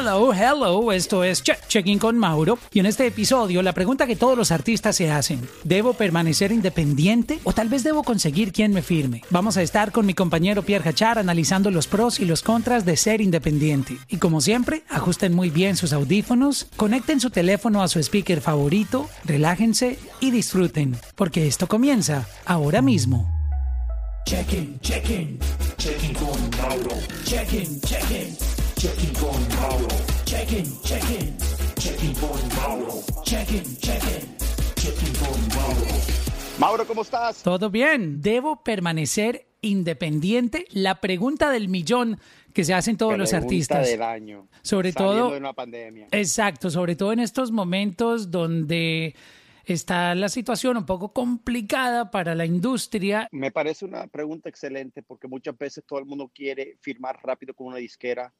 Hello, hello, esto es Check Checking con Mauro y en este episodio la pregunta que todos los artistas se hacen, ¿debo permanecer independiente o tal vez debo conseguir quien me firme? Vamos a estar con mi compañero Pierre Hachar analizando los pros y los contras de ser independiente. Y como siempre, ajusten muy bien sus audífonos, conecten su teléfono a su speaker favorito, relájense y disfruten, porque esto comienza ahora mismo. Checking, checking con Mauro. Checking, checking con Mauro. Checking, checking, checking con Mauro. Checking, checking, checking con Mauro. Mauro, ¿cómo estás? ¿Todo bien? ¿Debo permanecer independiente? La pregunta del millón que se hacen todos los artistas. del año. Sobre todo- de una pandemia. Exacto, sobre todo en estos momentos donde está la situación un poco complicada para la industria. Me parece una pregunta excelente porque muchas veces todo el mundo quiere firmar rápido con una disquera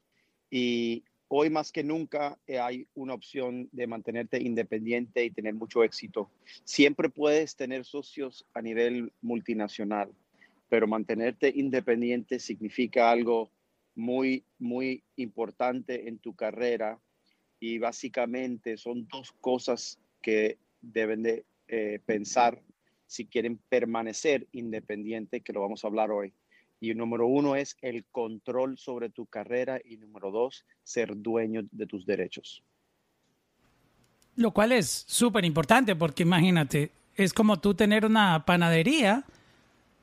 y hoy más que nunca eh, hay una opción de mantenerte independiente y tener mucho éxito. Siempre puedes tener socios a nivel multinacional, pero mantenerte independiente significa algo muy, muy importante en tu carrera y básicamente son dos cosas que deben de eh, pensar si quieren permanecer independiente, que lo vamos a hablar hoy. Y número uno es el control sobre tu carrera y número dos, ser dueño de tus derechos. Lo cual es súper importante porque imagínate, es como tú tener una panadería,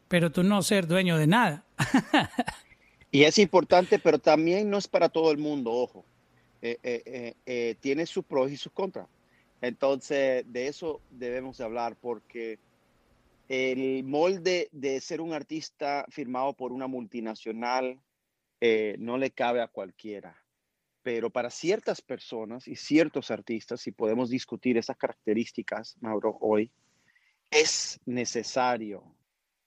pero tú no ser dueño de nada. Y es importante, pero también no es para todo el mundo, ojo. Eh, eh, eh, tiene sus pros y sus contras. Entonces, de eso debemos de hablar porque el molde de ser un artista firmado por una multinacional eh, no le cabe a cualquiera. Pero para ciertas personas y ciertos artistas, y podemos discutir esas características, Mauro, hoy, es necesario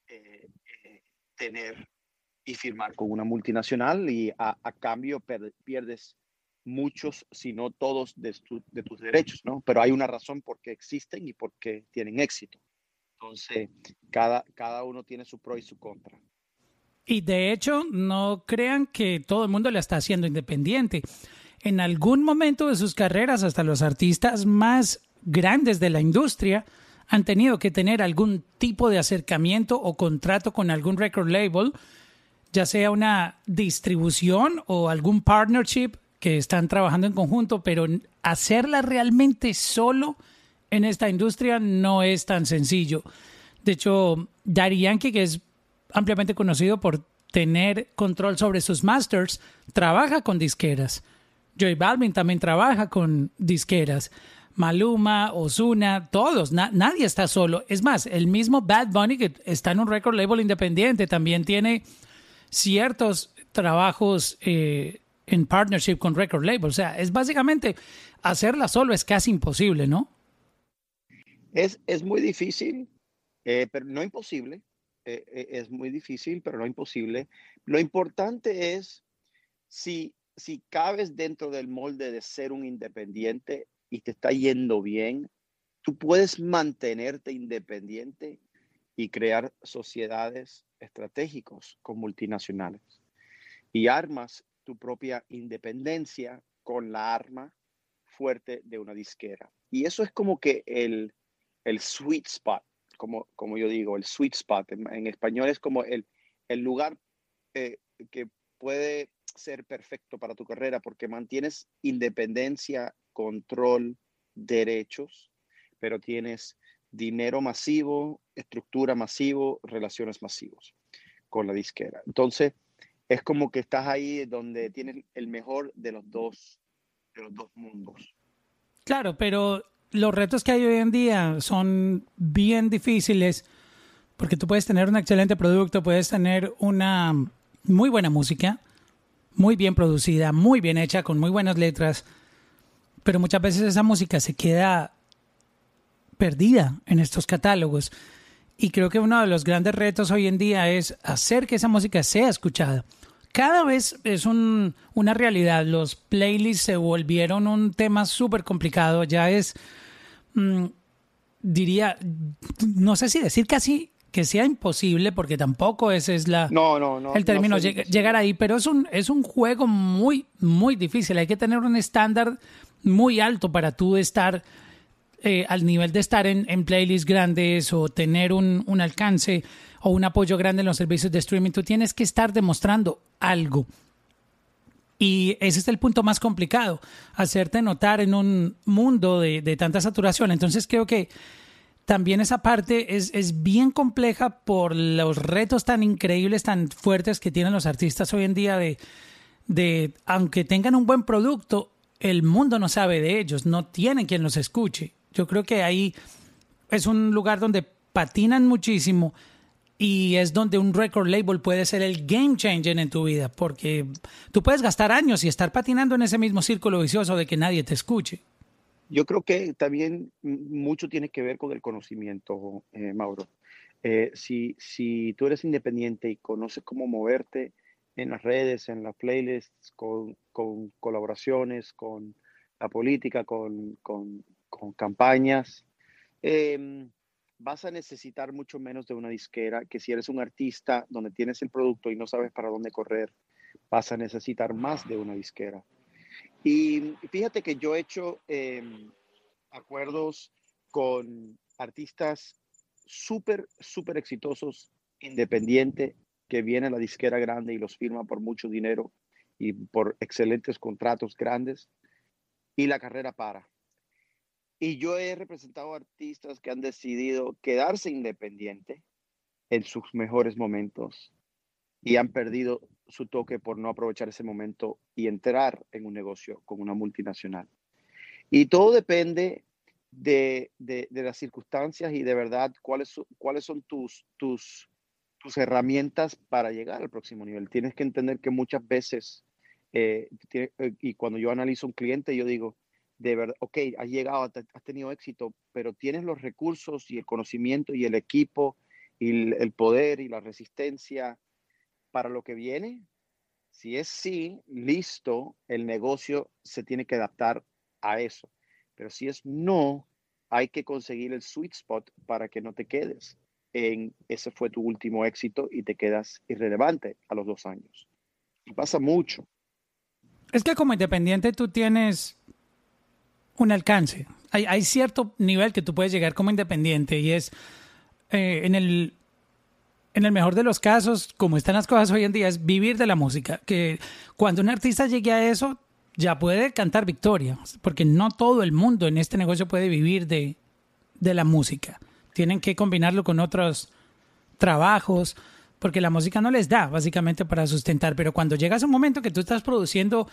eh, eh, tener y firmar con una multinacional y a, cambio pierdes muchos, si no todos, de tus derechos, ¿no? Pero hay una razón por qué existen y por qué tienen éxito. Entonces, cada, cada uno tiene su pro y su contra. Y de hecho, no crean que todo el mundo la está haciendo independiente. En algún momento de sus carreras, hasta los artistas más grandes de la industria han tenido que tener algún tipo de acercamiento o contrato con algún record label, ya sea una distribución o algún partnership que están trabajando en conjunto, pero hacerla realmente solo en esta industria no es tan sencillo. De hecho, Daddy Yankee, que es ampliamente conocido por tener control sobre sus masters, trabaja con disqueras. Joey Balvin también trabaja con disqueras. Maluma, Ozuna, todos, na- nadie está solo. Es más, el mismo Bad Bunny, que está en un record label independiente, también tiene ciertos trabajos eh, en partnership con record label. O sea, es básicamente hacerla solo es casi imposible, ¿no? Es, es muy difícil, eh, pero no imposible. Eh, eh, es muy difícil, pero no imposible. Lo importante es si, si cabes dentro del molde de ser un independiente y te está yendo bien, tú puedes mantenerte independiente y crear sociedades estratégicos con multinacionales. Y armas tu propia independencia con la arma fuerte de una disquera. Y eso es como que el, el sweet spot, como, como yo digo, el sweet spot. En, español es como el, el lugar eh, que puede ser perfecto para tu carrera porque mantienes independencia, control, derechos, pero tienes dinero masivo, estructura masivo, relaciones masivos con la disquera. Entonces, es como que estás ahí donde tienes el mejor de los dos, de los dos mundos. Claro, pero los retos que hay hoy en día son bien difíciles porque tú puedes tener un excelente producto, puedes tener una muy buena música, muy bien producida, muy bien hecha, con muy buenas letras, pero muchas veces esa música se queda perdida en estos catálogos. Y creo que uno de los grandes retos hoy en día es hacer que esa música sea escuchada. Cada vez es un, una realidad. Los playlists se volvieron un tema súper complicado. Ya es, mm, diría, no sé si decir casi que sea imposible, porque tampoco ese es la, No, no, no. el término no sé, lleg- llegar ahí, pero es un, es un juego muy, muy difícil. Hay que tener un estándar muy alto para tú estar eh, al nivel de estar en, en playlists grandes o tener un, un alcance o un apoyo grande en los servicios de streaming. Tú tienes que estar demostrando algo. Y ese es el punto más complicado, hacerte notar en un mundo de, de tanta saturación. Entonces creo que también esa parte es, es bien compleja por los retos tan increíbles, tan fuertes que tienen los artistas hoy en día de, de aunque tengan un buen producto, el mundo no sabe de ellos, no tienen quien los escuche. Yo creo que ahí es un lugar donde patinan muchísimo y es donde un record label puede ser el game changer en tu vida, porque tú puedes gastar años y estar patinando en ese mismo círculo vicioso de que nadie te escuche. Yo creo que también mucho tiene que ver con el conocimiento, eh, Mauro. Eh, si, si tú eres independiente y conoces cómo moverte en las redes, en las playlists, con, con colaboraciones, con la política, con, con, con campañas, eh, vas a necesitar mucho menos de una disquera que si eres un artista donde tienes el producto y no sabes para dónde correr, vas a necesitar más de una disquera. Y fíjate que yo he hecho eh, acuerdos con artistas súper, súper exitosos, independiente, que viene la disquera grande y los firma por mucho dinero y por excelentes contratos grandes, y la carrera para. Y yo he representado artistas que han decidido quedarse independiente en sus mejores momentos y han perdido su toque por no aprovechar ese momento y entrar en un negocio con una multinacional. Y todo depende de, de, las circunstancias y de verdad cuáles, cuáles son tus, tus, tus herramientas para llegar al próximo nivel. Tienes que entender que muchas veces, eh, eh, y cuando yo analizo un cliente, yo digo, de verdad, ok, has llegado, has tenido éxito, pero tienes los recursos y el conocimiento y el equipo y el poder y la resistencia para lo que viene. Si es sí, listo, el negocio se tiene que adaptar a eso. Pero si es no, hay que conseguir el sweet spot para que no te quedes en ese fue tu último éxito y te quedas irrelevante a los dos años. Y pasa mucho. Es que como independiente tú tienes un alcance. Hay, cierto nivel que tú puedes llegar como independiente y es eh, en el en el mejor de los casos, como están las cosas hoy en día, es vivir de la música. Que cuando un artista llegue a eso, ya puede cantar victoria, porque no todo el mundo en este negocio puede vivir de, de la música. Tienen que combinarlo con otros trabajos, porque la música no les da básicamente para sustentar. Pero cuando llegas a un momento que tú estás produciendo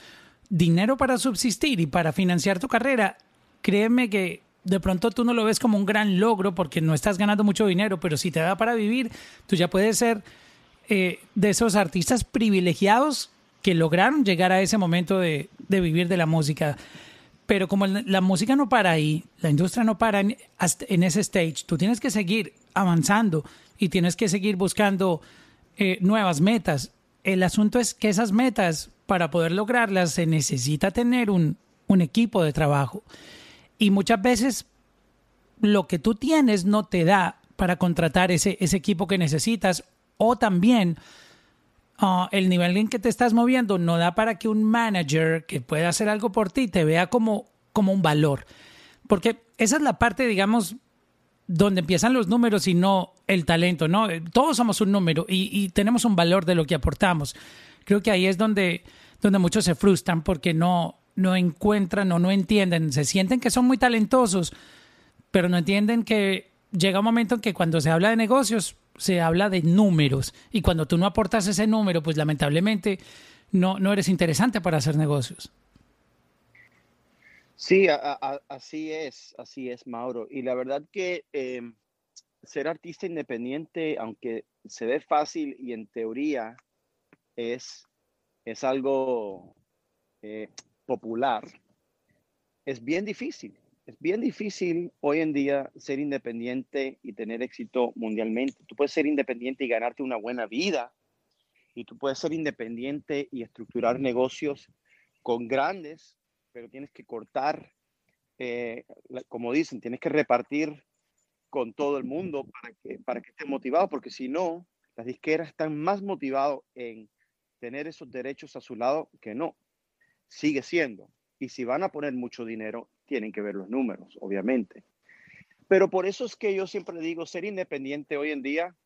dinero para subsistir y para financiar tu carrera, créeme que de pronto tú no lo ves como un gran logro porque no estás ganando mucho dinero, pero si te da para vivir, tú ya puedes ser eh, de esos artistas privilegiados que lograron llegar a ese momento de, de vivir de la música. Pero como la música no para ahí, la industria no para en ese stage, tú tienes que seguir avanzando y tienes que seguir buscando eh, nuevas metas. El asunto es que esas metas, para poder lograrlas, se necesita tener un, un equipo de trabajo. Y muchas veces lo que tú tienes no te da para contratar ese, ese equipo que necesitas o también ah, el nivel en que te estás moviendo no da para que un manager que pueda hacer algo por ti te vea como, como un valor. Porque esa es la parte, digamos, donde empiezan los números y no el talento, ¿no? Todos somos un número y, y tenemos un valor de lo que aportamos. Creo que ahí es donde, donde muchos se frustran porque no, no encuentran o no entienden, se sienten que son muy talentosos, pero no entienden que llega un momento en que cuando se habla de negocios, se habla de números y cuando tú no aportas ese número, pues lamentablemente no, no eres interesante para hacer negocios. Sí, a- así es, así es, Mauro. Y la verdad que eh, ser artista independiente, aunque se ve fácil y en teoría es, es algo eh, popular, es bien difícil. Es bien difícil hoy en día ser independiente y tener éxito mundialmente. Tú puedes ser independiente y ganarte una buena vida, y tú puedes ser independiente y estructurar negocios con grandes, pero tienes que cortar, eh, como dicen, tienes que repartir con todo el mundo para que, para que estén motivados, porque si no, las disqueras están más motivados en tener esos derechos a su lado que no. Sigue siendo. Y si van a poner mucho dinero, tienen que ver los números, obviamente. Pero por eso es que yo siempre digo, ser independiente hoy en día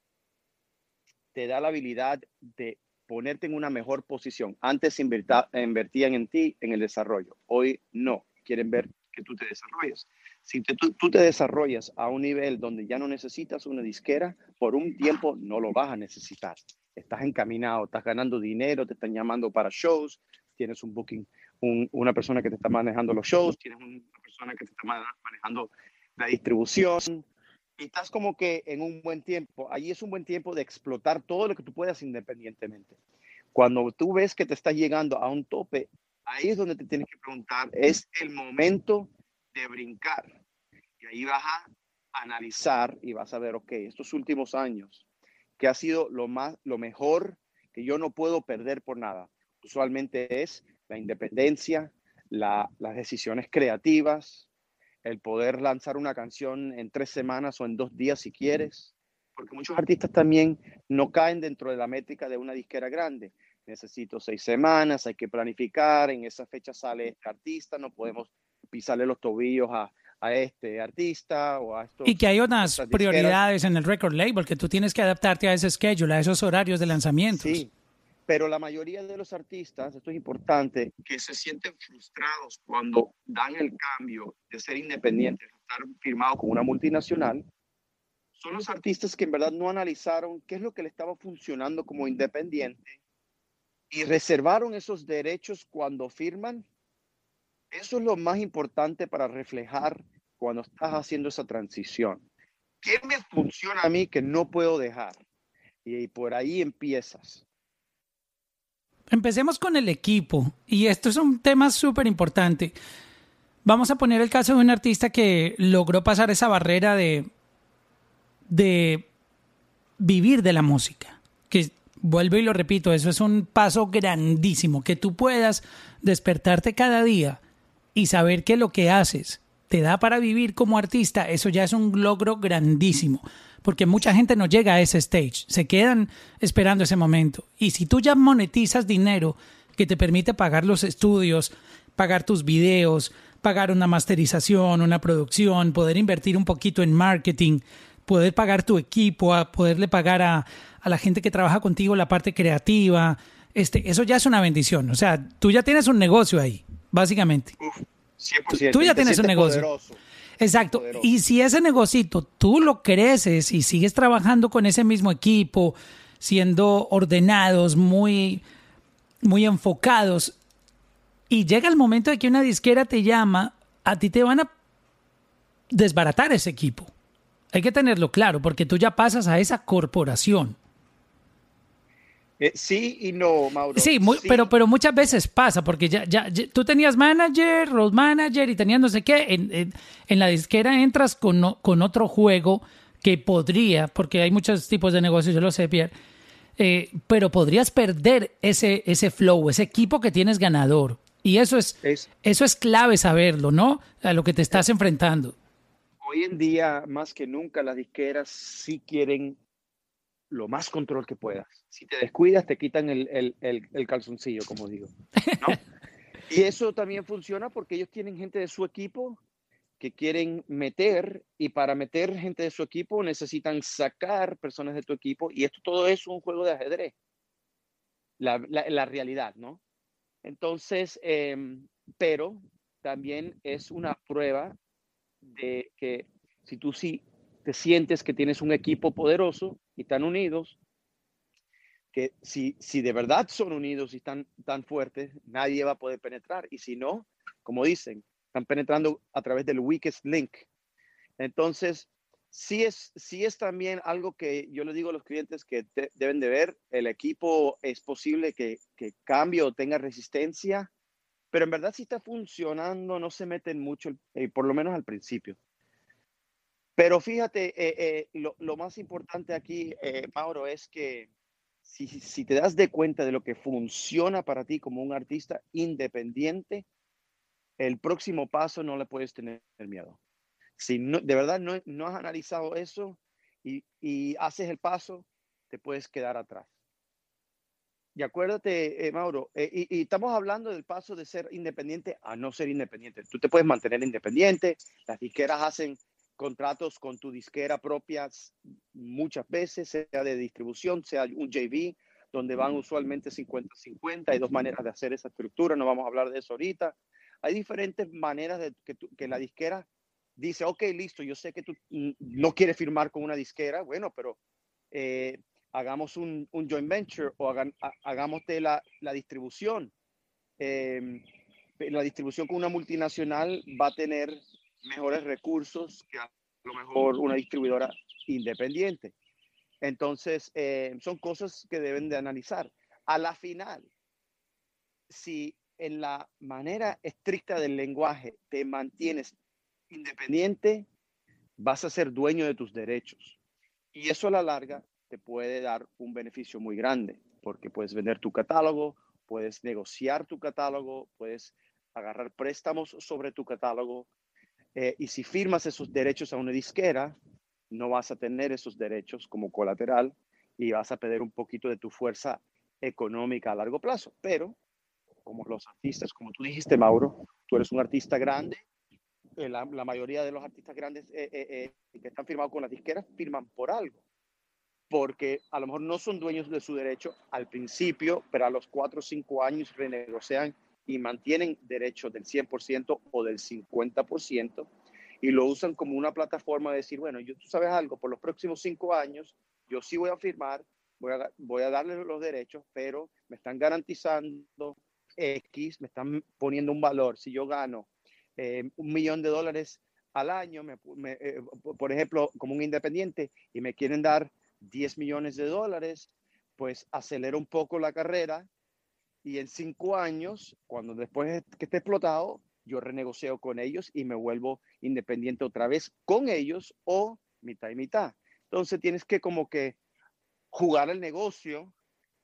te da la habilidad de ponerte en una mejor posición. Antes invertían en ti, en el desarrollo. Hoy no. Quieren ver que tú te desarrolles. Si tú, tú, te desarrollas a un nivel donde ya no necesitas una disquera, por un tiempo no lo vas a necesitar. Estás encaminado, estás ganando dinero, te están llamando para shows, tienes un booking, una persona que te está manejando los shows, tienes una persona que te está manejando la distribución, y estás como que en un buen tiempo. Allí es un buen tiempo de explotar todo lo que tú puedas independientemente. Cuando tú ves que te estás llegando a un tope, ahí es donde te tienes que preguntar, es el momento de brincar. Y ahí vas a analizar y vas a ver, ok, estos últimos años, que ha sido lo, más, lo mejor que yo no puedo perder por nada. Usualmente es la independencia, las decisiones creativas, el poder lanzar una canción en tres semanas o en dos días si quieres, porque muchos artistas también no caen dentro de la métrica de una disquera grande. Necesito seis semanas, hay que planificar, en esa fecha sale este artista, no podemos pisarle los tobillos a, a este artista o a esto. Y que hay unas prioridades en el record label, que tú tienes que adaptarte a ese schedule, a esos horarios de lanzamientos. Sí, pero la mayoría de los artistas, esto es importante, que se sienten frustrados cuando dan el cambio de ser independientes, de estar firmados con una multinacional, son los artistas que en verdad no analizaron qué es lo que le estaba funcionando como independiente y reservaron esos derechos cuando firman eso es lo más importante para reflejar cuando estás haciendo esa transición. ¿Qué me funciona a mí que no puedo dejar? Y por ahí empiezas. Empecemos con el equipo. Y esto es un tema súper importante. Vamos a poner el caso de un artista que logró pasar esa barrera de, de vivir de la música. Que vuelvo y lo repito, eso es un paso grandísimo. Que tú puedas despertarte cada día y saber que lo que haces te da para vivir como artista, eso ya es un logro grandísimo, porque mucha gente no llega a ese stage, se quedan esperando ese momento. Y si tú ya monetizas dinero que te permite pagar los estudios, pagar tus videos, pagar una masterización, una producción, poder invertir un poquito en marketing, poder pagar tu equipo, a poderle pagar a, a la gente que trabaja contigo la parte creativa, este, eso ya es una bendición. O sea, tú ya tienes un negocio ahí básicamente. Tú ya tienes un negocio. Exacto. Y si ese negocito tú lo creces y sigues trabajando con ese mismo equipo, siendo ordenados, muy, muy enfocados, y llega el momento de que una disquera te llama, a ti te van a desbaratar ese equipo. Hay que tenerlo claro, porque tú ya pasas a esa corporación. Eh, sí y no, Mauro. Sí, Pero, pero muchas veces pasa, porque ya, ya, tú tenías manager, road manager y tenías no sé qué. En, en, la disquera entras con, con otro juego que podría, porque hay muchos tipos de negocios, yo lo sé, Pierre, eh, pero podrías perder ese, ese flow, ese equipo que tienes ganador. Y eso es, eso es clave saberlo, ¿no? A lo que te estás enfrentando. Hoy en día, más que nunca, las disqueras sí quieren lo más control que puedas. Si te descuidas, te quitan el, calzoncillo, como digo. y eso también funciona porque ellos tienen gente de su equipo que quieren meter y para meter gente de su equipo necesitan sacar personas de tu equipo y esto todo es un juego de ajedrez. La, realidad, ¿no? Entonces, em, pero también es una prueba de que si tú sí te sientes que tienes un equipo poderoso, y tan unidos que si, si de verdad son unidos y están tan fuertes, nadie va a poder penetrar. Y si no, como dicen, están penetrando a través del weakest link. Entonces, sí es, sí es también algo que yo le digo a los clientes que deben de ver. El equipo es posible que, que cambie o tenga resistencia, pero en verdad si está funcionando, no se meten mucho, eh, por lo menos al principio. Pero fíjate, eh, eh, lo, más importante aquí, eh, Mauro, es que si, si, te das de cuenta de lo que funciona para ti como un artista independiente, el próximo paso no le puedes tener miedo. Si no, de verdad no, no has analizado eso y, y haces el paso, te puedes quedar atrás. Y acuérdate, Mauro, y, y, estamos hablando del paso de ser independiente a no ser independiente. Tú te puedes mantener independiente, las disqueras hacen contratos con tu disquera propia muchas veces, sea de distribución, sea un JV, donde van usualmente 50-50. Hay dos maneras de hacer esa estructura, no vamos a hablar de eso ahorita. Hay diferentes maneras de que, que la disquera dice, ok, listo, yo sé que tú no quieres firmar con una disquera, bueno, pero eh, hagamos un, un, joint venture o hagan, hagamos la, la distribución. Eh, la distribución con una multinacional va a tener mejores recursos que a lo mejor una distribuidora independiente. Entonces, eh, son cosas que deben de analizar. A la final, si en la manera estricta del lenguaje te mantienes independiente, vas a ser dueño de tus derechos. Y eso a la larga te puede dar un beneficio muy grande, porque puedes vender tu catálogo, puedes negociar tu catálogo, puedes agarrar préstamos sobre tu catálogo. Eh, y si firmas esos derechos a una disquera, no vas a tener esos derechos como colateral y vas a perder un poquito de tu fuerza económica a largo plazo. Pero, como los artistas, como tú dijiste, Mauro, tú eres un artista grande. Eh, la, mayoría de los artistas grandes eh, que están firmados con las disqueras firman por algo. Porque a lo mejor no son dueños de su derecho al principio, pero a los cuatro o cinco años renegocian y mantienen derechos del 100% o del 50% y lo usan como una plataforma de decir, bueno, yo, tú sabes algo, por los próximos cinco años, yo sí voy a firmar, voy a, voy a darles los derechos, pero me están garantizando X, me están poniendo un valor. Si yo gano eh, un millón de dólares al año, eh, por ejemplo, como un independiente, y me quieren dar 10 millones de dólares, pues acelero un poco la carrera y en cinco años, cuando después que esté explotado, yo renegocio con ellos y me vuelvo independiente otra vez con ellos o mitad y mitad. Entonces tienes que como que jugar el negocio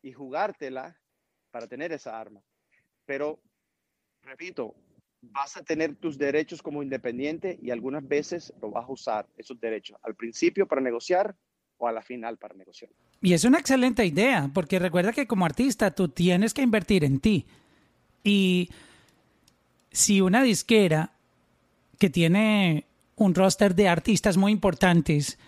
y jugártela para tener esa arma. Pero, repito, vas a tener tus derechos como independiente y algunas veces lo vas a usar, esos derechos, al principio para negociar o a la final para negociar. Y es una excelente idea, porque recuerda que como artista tú tienes que invertir en ti. Y si una disquera que tiene un roster de artistas muy importantes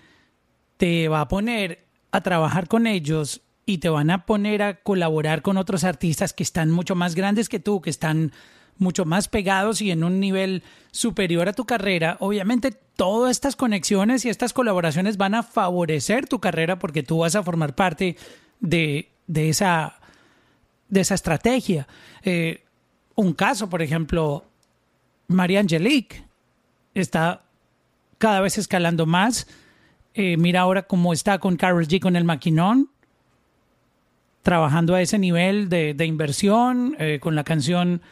te va a poner a trabajar con ellos y te van a poner a colaborar con otros artistas que están mucho más grandes que tú, que están mucho más pegados y en un nivel superior a tu carrera, obviamente todas estas conexiones y estas colaboraciones van a favorecer tu carrera porque tú vas a formar parte de, de esa, de esa estrategia. Eh, un caso, por ejemplo, María Angelique está cada vez escalando más. Eh, mira ahora cómo está con Carol G con el maquinón, trabajando a ese nivel de, de inversión, eh, con la canción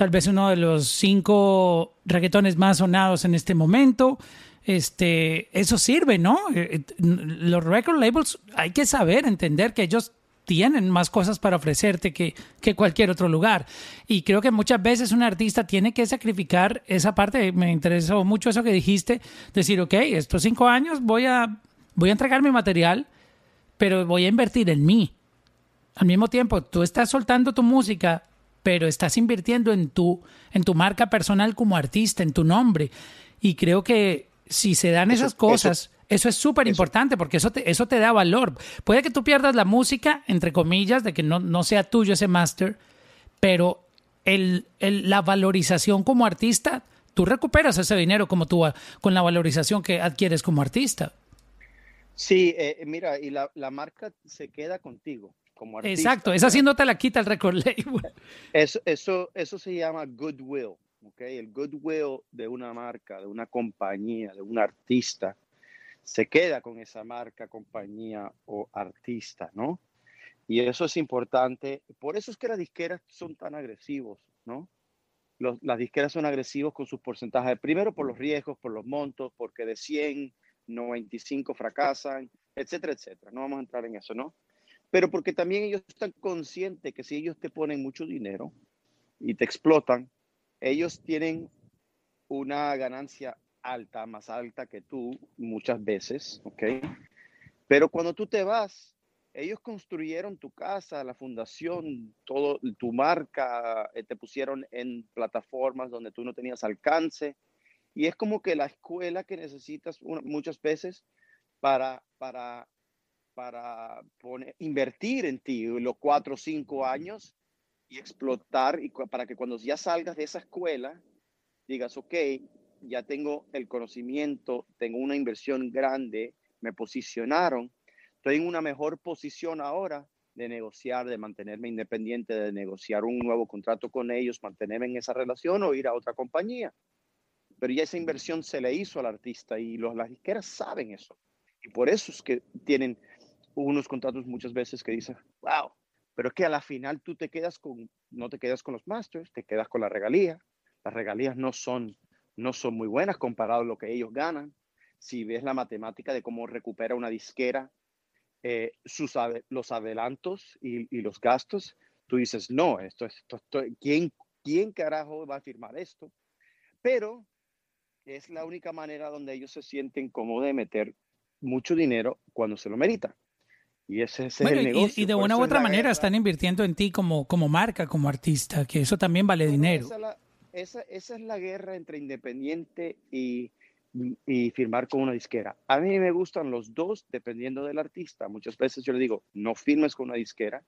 tal vez uno de los cinco reggaetones más sonados en este momento. Este, eso sirve, ¿no? Eh, los record labels hay que saber, entender que ellos tienen más cosas para ofrecerte que, que cualquier otro lugar. Y creo que muchas veces un artista tiene que sacrificar esa parte. Me interesó mucho eso que dijiste, decir, ok, estos cinco años voy a, voy a entregar mi material, pero voy a invertir en mí. Al mismo tiempo, tú estás soltando tu música, pero estás invirtiendo en tu, en tu marca personal como artista, en tu nombre. Y creo que si se dan esas cosas... Eso es súper importante porque eso te, eso te da valor. Puede que tú pierdas la música, entre comillas, de que no, no sea tuyo ese máster, pero el, el, la valorización como artista, tú recuperas ese dinero como tú con la valorización que adquieres como artista. Sí, eh, mira, y la, la, marca se queda contigo como artista. Exacto, esa sí no te la quita el record label. Eso, eso, eso se llama goodwill, ¿ok? El goodwill de una marca, de una compañía, de un artista se queda con esa marca, compañía o artista, ¿no? Y eso es importante. Por eso es que las disqueras son tan agresivos, ¿no? Los, las disqueras son agresivos con sus porcentajes. Primero por los riesgos, por los montos, porque de 100, 95 fracasan, etcétera, etcétera. No vamos a entrar en eso, ¿no? Pero porque también ellos están conscientes que si ellos te ponen mucho dinero y te explotan, ellos tienen una ganancia alta, más alta que tú muchas veces, ¿ok? Pero cuando tú te vas, ellos construyeron tu casa, la fundación, todo, tu marca, eh, te pusieron en plataformas donde tú no tenías alcance. Y es como que la escuela que necesitas muchas veces para, para, para invertir en ti los cuatro o cinco años y explotar y para que cuando ya salgas de esa escuela digas, ok, ya tengo el conocimiento, tengo una inversión grande, me posicionaron, estoy en una mejor posición ahora de negociar, de mantenerme independiente, de negociar un nuevo contrato con ellos, mantenerme en esa relación o ir a otra compañía. Pero ya esa inversión se le hizo al artista y los, las disqueras saben eso. Y por eso es que tienen unos contratos muchas veces que dicen, wow, pero es que a la final tú te quedas con, no te quedas con los masters, te quedas con la regalía. Las regalías no son no son muy buenas comparado a lo que ellos ganan. Si ves la matemática de cómo recupera una disquera eh, sus, los adelantos y, los gastos, tú dices, no, esto es, esto, ¿quién, ¿quién carajo va a firmar esto? Pero es la única manera donde ellos se sienten cómodos de meter mucho dinero cuando se lo merita. Y ese, es el negocio. Y, de una u otra manera están invirtiendo en ti como, como marca, como artista, que eso también vale dinero esa, esa es la guerra entre independiente y, y firmar con una disquera. A mí me gustan los dos dependiendo del artista. Muchas veces yo le digo, no firmes con una disquera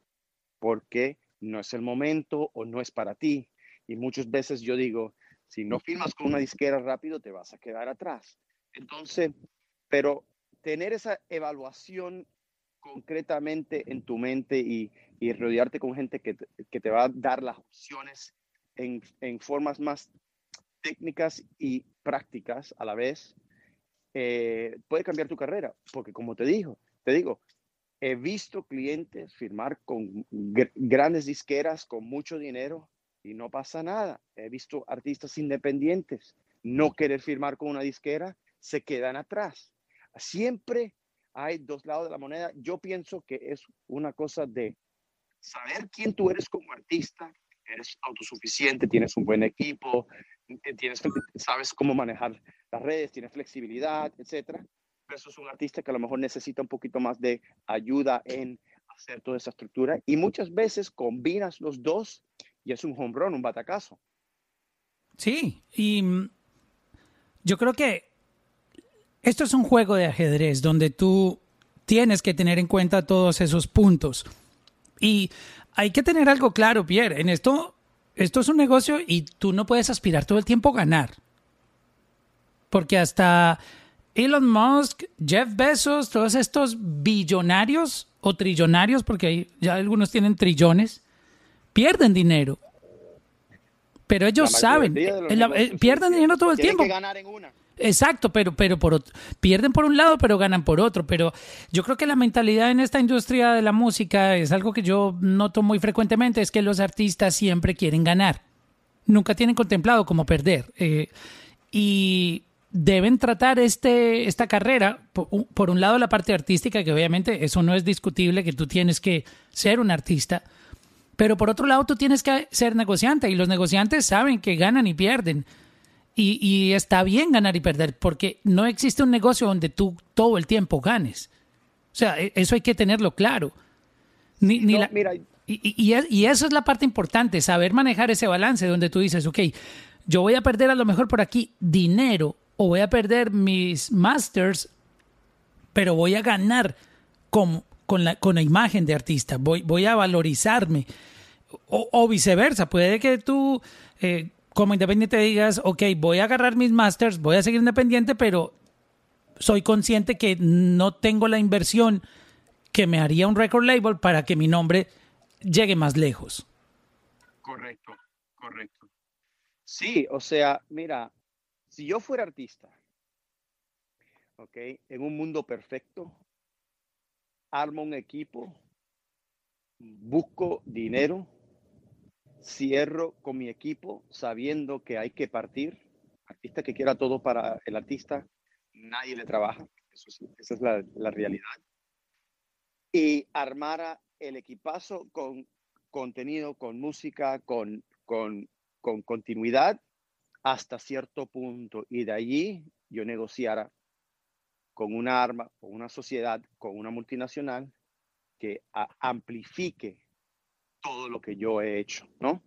porque no es el momento o no es para ti. Y muchas veces yo digo, si no firmas con una disquera rápido, te vas a quedar atrás. Entonces, pero tener esa evaluación concretamente en tu mente y, y rodearte con gente que, que te va a dar las opciones en, formas más técnicas y prácticas a la vez, eh, puede cambiar tu carrera. Porque como te digo, te digo, he visto clientes firmar con grandes disqueras con mucho dinero y no pasa nada. He visto artistas independientes no querer firmar con una disquera, se quedan atrás. Siempre hay dos lados de la moneda. Yo pienso que es una cosa de saber quién tú eres como artista, eres autosuficiente, tienes un buen equipo, tienes, sabes cómo manejar las redes, tienes flexibilidad, etcétera. Es un artista que a lo mejor necesita un poquito más de ayuda en hacer toda esa estructura y muchas veces combinas los dos y es un home run, un batacazo. Sí, y mm, yo creo que esto es un juego de ajedrez donde tú tienes que tener en cuenta todos esos puntos. Y hay que tener algo claro, Pierre. En esto, esto es un negocio y tú no puedes aspirar todo el tiempo a ganar. Porque hasta Elon Musk, Jeff Bezos, todos estos billonarios o trillonarios, porque ya algunos tienen trillones, pierden dinero. Pero ellos saben, eh, pierden dinero todo el tiempo. Que ganar en una. Exacto, pero, pero por pierden por un lado, pero ganan por otro. Pero yo creo que la mentalidad en esta industria de la música es algo que yo noto muy frecuentemente, es que los artistas siempre quieren ganar. Nunca tienen contemplado cómo perder. Eh, y deben tratar este, esta carrera, por, por, un lado la parte artística, que obviamente eso no es discutible, que tú tienes que ser un artista, pero por otro lado tú tienes que ser negociante y los negociantes saben que ganan y pierden. Y, está bien ganar y perder, porque no existe un negocio donde tú todo el tiempo ganes. O sea, e, eso hay que tenerlo claro. Ni, mira, y, y, eso es la parte importante, saber manejar ese balance donde tú dices, ok, yo voy a perder a lo mejor por aquí dinero o voy a perder mis masters, pero voy a ganar con, con, la, con la imagen de artista, voy, voy a valorizarme. O, o viceversa, puede que tú... Eh, como independiente digas, ok, voy a agarrar mis masters, voy a seguir independiente, pero soy consciente que no tengo la inversión que me haría un record label para que mi nombre llegue más lejos. Correcto, correcto. Sí, o sea, mira, si yo fuera artista, ok, en un mundo perfecto, armo un equipo, busco dinero, cierro con mi equipo sabiendo que hay que partir. Artista que quiera todo para el artista, nadie le trabaja. esa es la, realidad. Y armara el equipazo con contenido, con música, con, con, con continuidad, hasta cierto punto y de allí yo negociara con una arma, con una sociedad, con una multinacional que amplifique todo lo que yo he hecho, ¿no?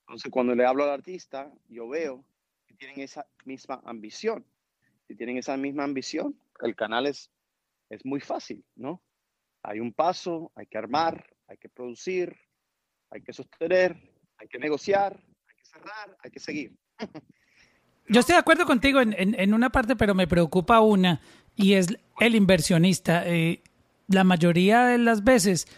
Entonces, cuando le hablo al artista, yo veo que tienen esa misma ambición. Si tienen esa misma ambición, el canal es, es muy fácil, ¿no? Hay un paso, hay que armar, hay que producir, hay que sostener, hay que negociar, hay que cerrar, hay que seguir. Yo estoy de acuerdo contigo en, en, una parte, pero me preocupa una, y es el inversionista. Eh, la mayoría de las veces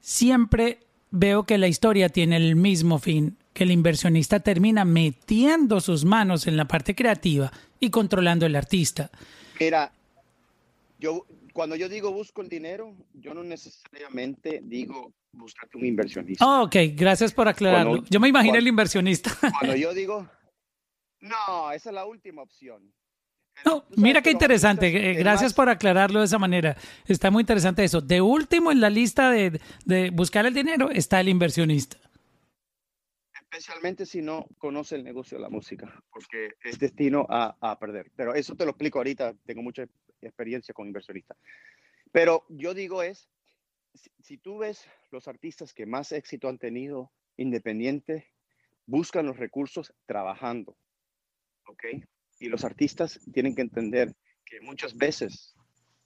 siempre veo que la historia tiene el mismo fin, que el inversionista termina metiendo sus manos en la parte creativa y controlando el artista. Mira, yo cuando yo digo busco el dinero, yo no necesariamente digo buscarte un inversionista. Oh, ok, gracias por aclararlo. yo me imagino el inversionista. Cuando yo digo, no, esa es la última opción. No, mira qué interesante. Eh, gracias por aclararlo de esa manera. Está muy interesante eso. De último en la lista de, de, buscar el dinero está el inversionista. Especialmente si no conoce el negocio de la música, porque es destino a, a perder. Pero eso te lo explico ahorita. Tengo mucha experiencia con inversionistas. Pero yo digo es, si, si tú ves los artistas que más éxito han tenido independientes, buscan los recursos trabajando. ¿Ok? Y los artistas tienen que entender que muchas veces,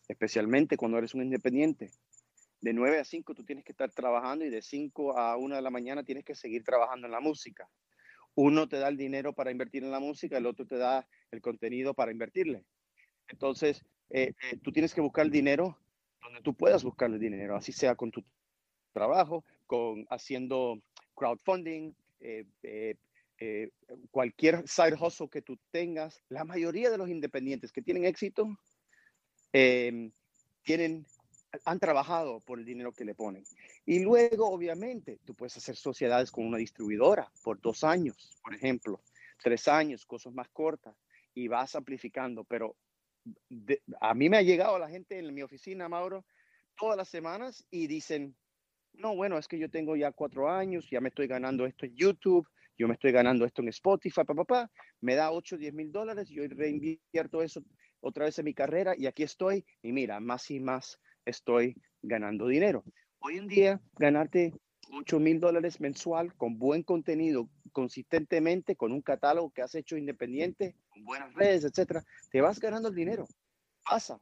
especialmente cuando eres un independiente, de 9 a 5 tú tienes que estar trabajando y de 5 a 1 de la mañana tienes que seguir trabajando en la música. Uno te da el dinero para invertir en la música, el otro te da el contenido para invertirle. Entonces, eh, eh, tú tienes que buscar el dinero donde tú puedas buscar el dinero, así sea con tu trabajo, con haciendo crowdfunding, eh, eh, cualquier side hustle que tú tengas, la mayoría de los independientes que tienen éxito em, tienen, han trabajado por el dinero que le ponen. Y luego, obviamente, tú puedes hacer sociedades con una distribuidora por dos años, por ejemplo, tres años, cosas más cortas, y vas amplificando. Pero a mí me ha llegado la gente en mi oficina, Mauro, todas las semanas y dicen, no, bueno, es que yo tengo ya cuatro años, ya me estoy ganando esto en YouTube, yo me estoy ganando esto en Spotify, papá, me da 8, 10 mil dólares, yo reinvierto eso otra vez en mi carrera y aquí estoy y mira, más y más estoy ganando dinero. Hoy en día, ganarte 8 mil dólares mensual con buen contenido, consistentemente, con un catálogo que has hecho independiente, con buenas redes, etcétera, te vas ganando el dinero. Pasa.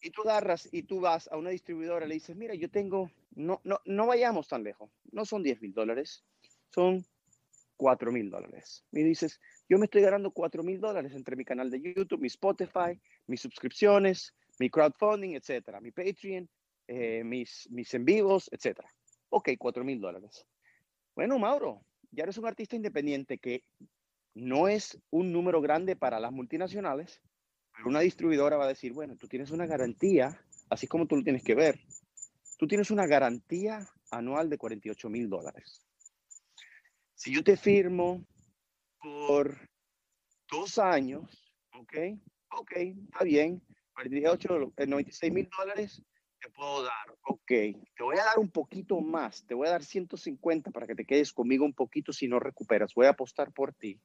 Y tú agarras y tú vas a una distribuidora y le dices, mira, yo tengo, no, no, no vayamos tan lejos, no son 10 mil dólares, son 4 mil dólares. Y dices, yo me estoy ganando 4 mil dólares entre mi canal de YouTube, mi Spotify, mis suscripciones, mi crowdfunding, etcétera, mi Patreon, eh, mis, mis en vivos, etcétera. Ok, 4 mil dólares. Bueno, Mauro, ya eres un artista independiente que no es un número grande para las multinacionales, pero una distribuidora va a decir, bueno, tú tienes una garantía, así como tú lo tienes que ver, tú tienes una garantía anual de 48 mil dólares. Si yo te firmo por dos años, ¿ok? Ok, está bien. 48, 96 mil dólares te puedo dar. Ok, te voy a dar un poquito más. Te voy a dar 150 para que te quedes conmigo un poquito si no recuperas. Voy a apostar por ti.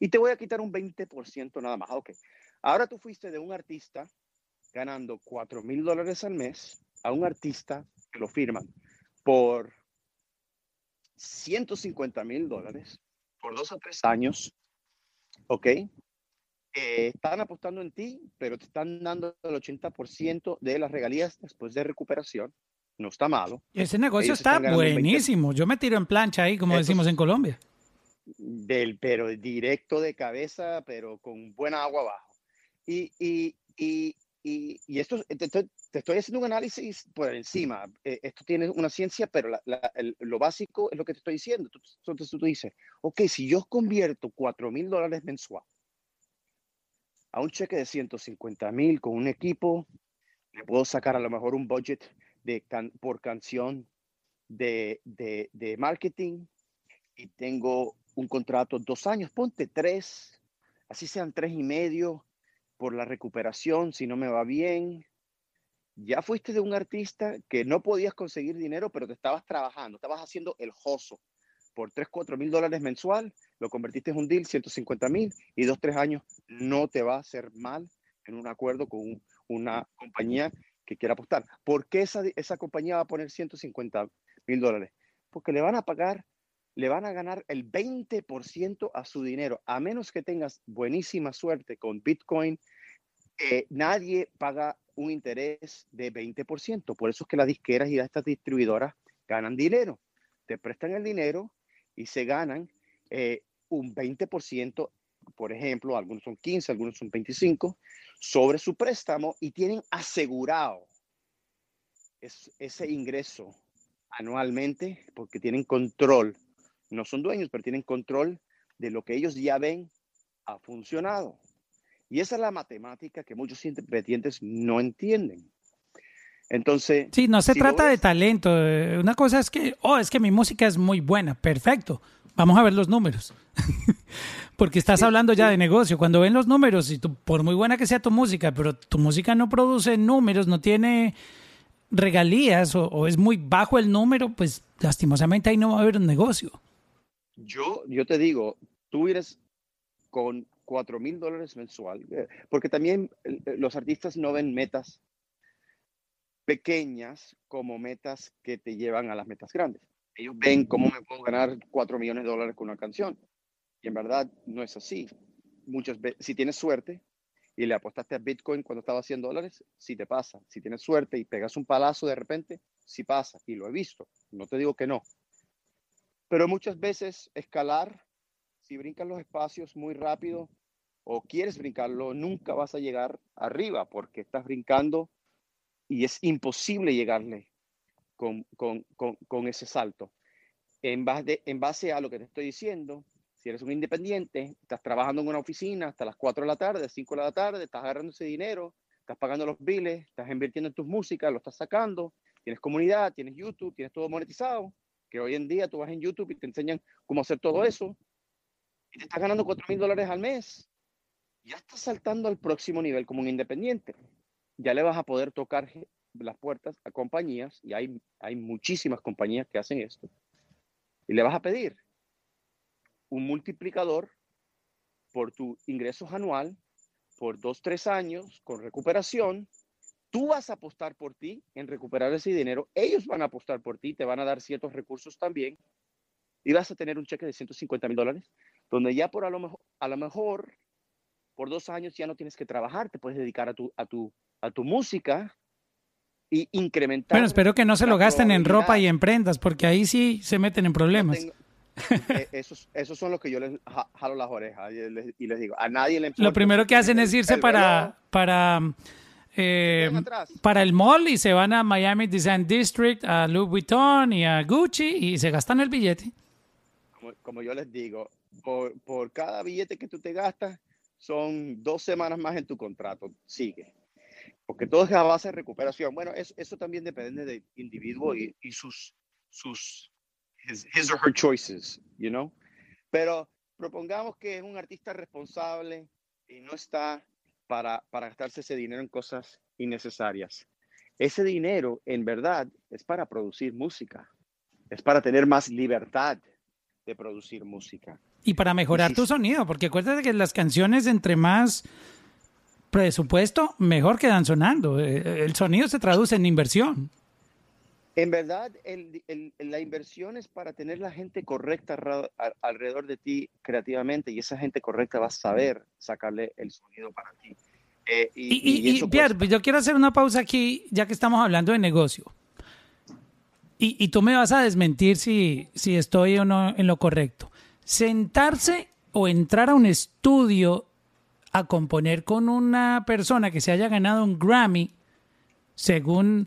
Y te voy a quitar un 20% nada más. Ok, ahora tú fuiste de un artista ganando 4 mil dólares al mes a un artista que lo firman por 150 mil dólares por dos o tres años, ¿ok? están apostando en ti, pero te están dando el 80% de las regalías después de recuperación. No está malo. Ese negocio está buenísimo. Yo me tiro en plancha ahí, como decimos en Colombia. Del, pero directo de cabeza, pero con buena agua abajo. Y, y, y, y, y esto, te, estoy haciendo un análisis por encima. Eh, esto tiene una ciencia, pero lo básico es lo que te estoy diciendo. Entonces tú, dices, ok, si yo convierto 4 mil dólares mensual a un cheque de 150 mil con un equipo, le puedo sacar a lo mejor un budget de por canción de, de, de marketing y tengo un contrato dos años, ponte tres, así sean tres y medio por la recuperación, si no me va bien. Ya fuiste de un artista que no podías conseguir dinero, pero te estabas trabajando, estabas haciendo el joso por 3, 4 mil dólares mensual. lo convertiste en un deal, 150 mil, y dos, tres años no te va a hacer mal en un acuerdo con una compañía que quiera apostar. ¿Por qué esa, esa compañía va a poner 150 mil dólares? Porque le van a pagar, le van a ganar el 20% a su dinero, a menos que tengas buenísima suerte con Bitcoin. Eh, nadie paga un interés de 20%. Por eso es que las disqueras y estas distribuidoras ganan dinero. Te prestan el dinero y se ganan eh, un 20%, por ejemplo, algunos son 15, algunos son 25, sobre su préstamo y tienen asegurado ese ingreso anualmente porque tienen control. No son dueños, pero tienen control de lo que ellos ya ven ha funcionado. Y esa es la matemática que muchos independientes no entienden. Entonces. Sí, no se trata de talento. Eh, una cosa es que, oh, es que mi música es muy buena. Perfecto. Vamos a ver los números. Porque estás hablando ya de negocio. Cuando ven los números, y tú, por muy buena que sea tu música, pero tu música no produce números, no tiene regalías o, es muy bajo el número, pues lastimosamente ahí no va a haber un negocio. Yo, yo te digo, tú eres con cuatro mil dólares mensual, eh, porque también eh, los artistas no ven metas pequeñas como metas que te llevan a las metas grandes. Ellos ven cómo me puedo ganar 4 millones de dólares con una canción. Y en verdad no es así. Muchas veces, si tienes suerte y le apostaste a Bitcoin cuando estaba a 100 dólares, sí te pasa. Si tienes suerte y pegas un palazo de repente, sí pasa. Y lo he visto. No te digo que no. Pero muchas veces escalar, si brincas los espacios muy rápido o quieres brincarlo, nunca vas a llegar arriba porque estás brincando y es imposible llegarle con, con, con, ese salto. En base, en base a lo que te estoy diciendo, si eres un independiente, estás trabajando en una oficina hasta las 4 de la tarde, 5 de la tarde, estás agarrando ese dinero, estás pagando los biles, estás invirtiendo en tus músicas, lo estás sacando, tienes comunidad, tienes YouTube, tienes todo monetizado, que hoy en día tú vas en YouTube y te enseñan cómo hacer todo eso, y te estás ganando 4 mil dólares al mes, ya estás saltando al próximo nivel como un independiente ya le vas a poder tocar las puertas a compañías, y hay, hay muchísimas compañías que hacen esto, y le vas a pedir un multiplicador por tu ingresos anual por dos, tres años con recuperación. Tú vas a apostar por ti en recuperar ese dinero. Ellos van a apostar por ti, te van a dar ciertos recursos también. Y vas a tener un cheque de 150 mil dólares, donde ya por a lo, mejor, a lo mejor por dos años ya no tienes que trabajar, te puedes dedicar a tu, a tu, a tu música y incrementar. Bueno, espero que no se lo gasten en ropa y en prendas, porque ahí sí se meten en problemas. Eh, esos, esos, son los que yo les jalo las orejas y les, digo, a nadie le Lo primero que hacen es irse para, para, eh, para el mall y se van a Miami Design District, a Louis Vuitton y a Gucci y se gastan el billete. Como, como yo les digo, por, por cada billete que tú te gastas, son dos semanas más en tu contrato. Sigue porque todo es a base de recuperación. Bueno, eso, eso también depende del individuo y, y sus, sus his, his, or her choices, you know. Pero propongamos que es un artista responsable y no está para, para gastarse ese dinero en cosas innecesarias. Ese dinero, en verdad, es para producir música, es para tener más libertad de producir música. Y para mejorar tu sonido, porque acuérdate que las canciones entre más presupuesto, mejor quedan sonando. Eh, el sonido se traduce en inversión. En verdad, la inversión es para tener la gente correcta alrededor de ti creativamente y esa gente correcta va a saber sacarle el sonido para ti. Eh, y, Pierre, yo quiero hacer una pausa aquí, ya que estamos hablando de negocio. Y, tú me vas a desmentir si, si estoy o no en lo correcto. Sentarse o entrar a un estudio a componer con una persona que se haya ganado un Grammy, según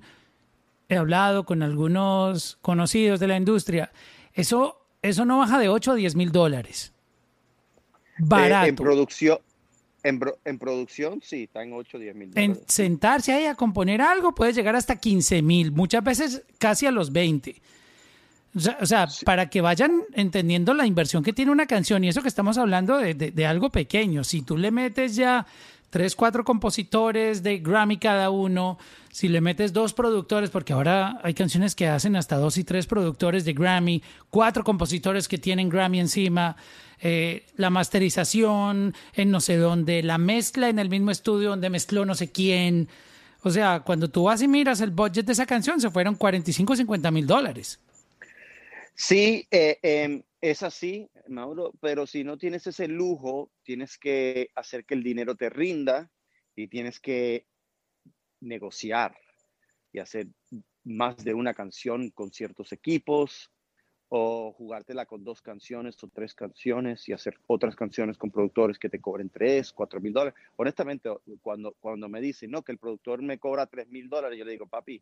he hablado con algunos conocidos de la industria, eso, eso no baja de 8 a 10 mil dólares. Barato. Eh, en producción. En, producción, sí, está en 8 o 10 mil dólares. En sentarse ahí a componer algo puede llegar hasta 15 mil, muchas veces casi a los 20. O sea, para que vayan entendiendo la inversión que tiene una canción y eso que estamos hablando de, algo pequeño. Si tú le metes ya tres, cuatro compositores de Grammy cada uno, si le metes dos productores, porque ahora hay canciones que hacen hasta dos y tres productores de Grammy, cuatro compositores que tienen Grammy encima, eh, la masterización en no sé dónde, la mezcla en el mismo estudio donde mezcló no sé quién. O sea, cuando tú vas y miras el budget de esa canción, se fueron 45 o 50 mil dólares. Sí, eh, em, es así, Mauro, pero si no tienes ese lujo, tienes que hacer que el dinero te rinda y tienes que negociar y hacer más de una canción con ciertos equipos o jugártela con dos canciones o tres canciones y hacer otras canciones con productores que te cobren tres, cuatro mil dólares. Honestamente, cuando, cuando me dicen, no, que el productor me cobra tres mil dólares, yo le digo, papi,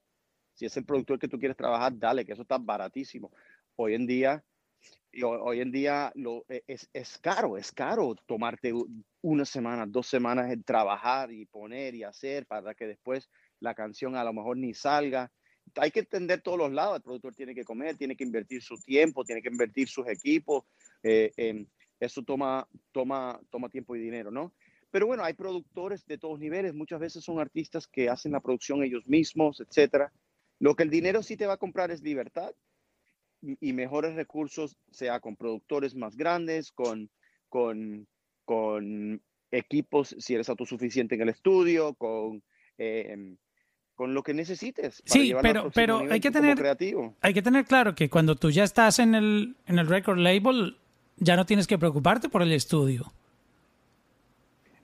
si es el productor que tú quieres trabajar, dale, que eso está baratísimo. Hoy en día, hoy en día e, es, es caro, es caro tomarte una semana, dos semanas en trabajar y poner y hacer para que después la canción a lo mejor ni salga. Hay que entender todos los lados. El productor tiene que comer, tiene que invertir su tiempo, tiene que invertir sus equipos. Eh, eso toma, toma, toma tiempo y dinero, ¿no? Pero bueno, hay productores de todos niveles. Muchas veces son artistas que hacen la producción ellos mismos, etcétera. Lo que el dinero sí te va a comprar es libertad y mejores recursos, sea con productores más grandes, con, con, con equipos, si eres autosuficiente en el estudio, con, em, con lo que necesites. sí, pero, pero hay, que tener, creativo. hay que tener claro que cuando tú ya estás en el, en el record label, ya no tienes que preocuparte por el estudio.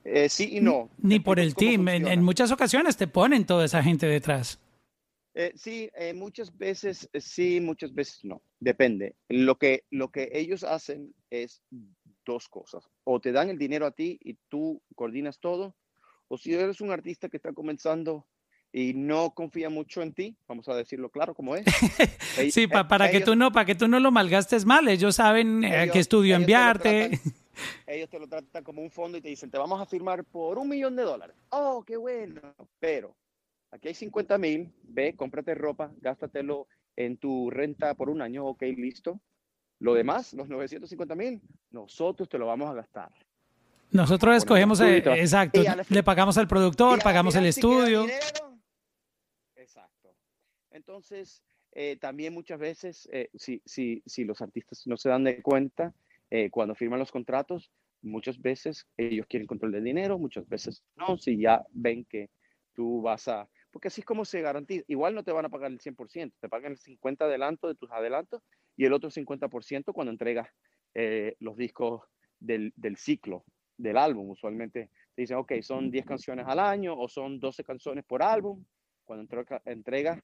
Eh, sí y no. Ni por el team. en, muchas ocasiones te ponen toda esa gente detrás. Eh, sí, eh, muchas veces eh, sí, muchas veces no. Depende. Lo que, lo que ellos hacen es dos cosas. O te dan el dinero a ti y tú coordinas todo. O si eres un artista que está comenzando y no confía mucho en ti, vamos a decirlo claro como es. sí, para que tú no, para que tú no lo malgastes mal. Ellos saben a qué estudio enviarte. ellos te lo tratan como un fondo y te dicen, te vamos a firmar por un millón de dólares. Oh, qué bueno. Pero Aquí hay 50 mil, ve, cómprate ropa, gástatelo en tu renta por un año, ok, listo. Lo demás, los 950 mil, nosotros te lo vamos a gastar. Nosotros escogemos, eh, exacto, le pagamos al productor, pagamos el estudio. exacto. Entonces, eh, también muchas veces, eh, si, si, si, los artistas no se dan de cuenta, cuando firman los contratos, muchas veces ellos quieren control del dinero, muchas veces no, si ya ven que tú vas a, porque así es como se garantiza. Igual no te van a pagar el 100%, te pagan el 50% adelanto de tus adelantos y el otro 50% cuando entregas eh, los discos del, del, ciclo del álbum. Usualmente te dicen, ok, son 10 canciones al año o son 12 canciones por álbum. Cuando entregas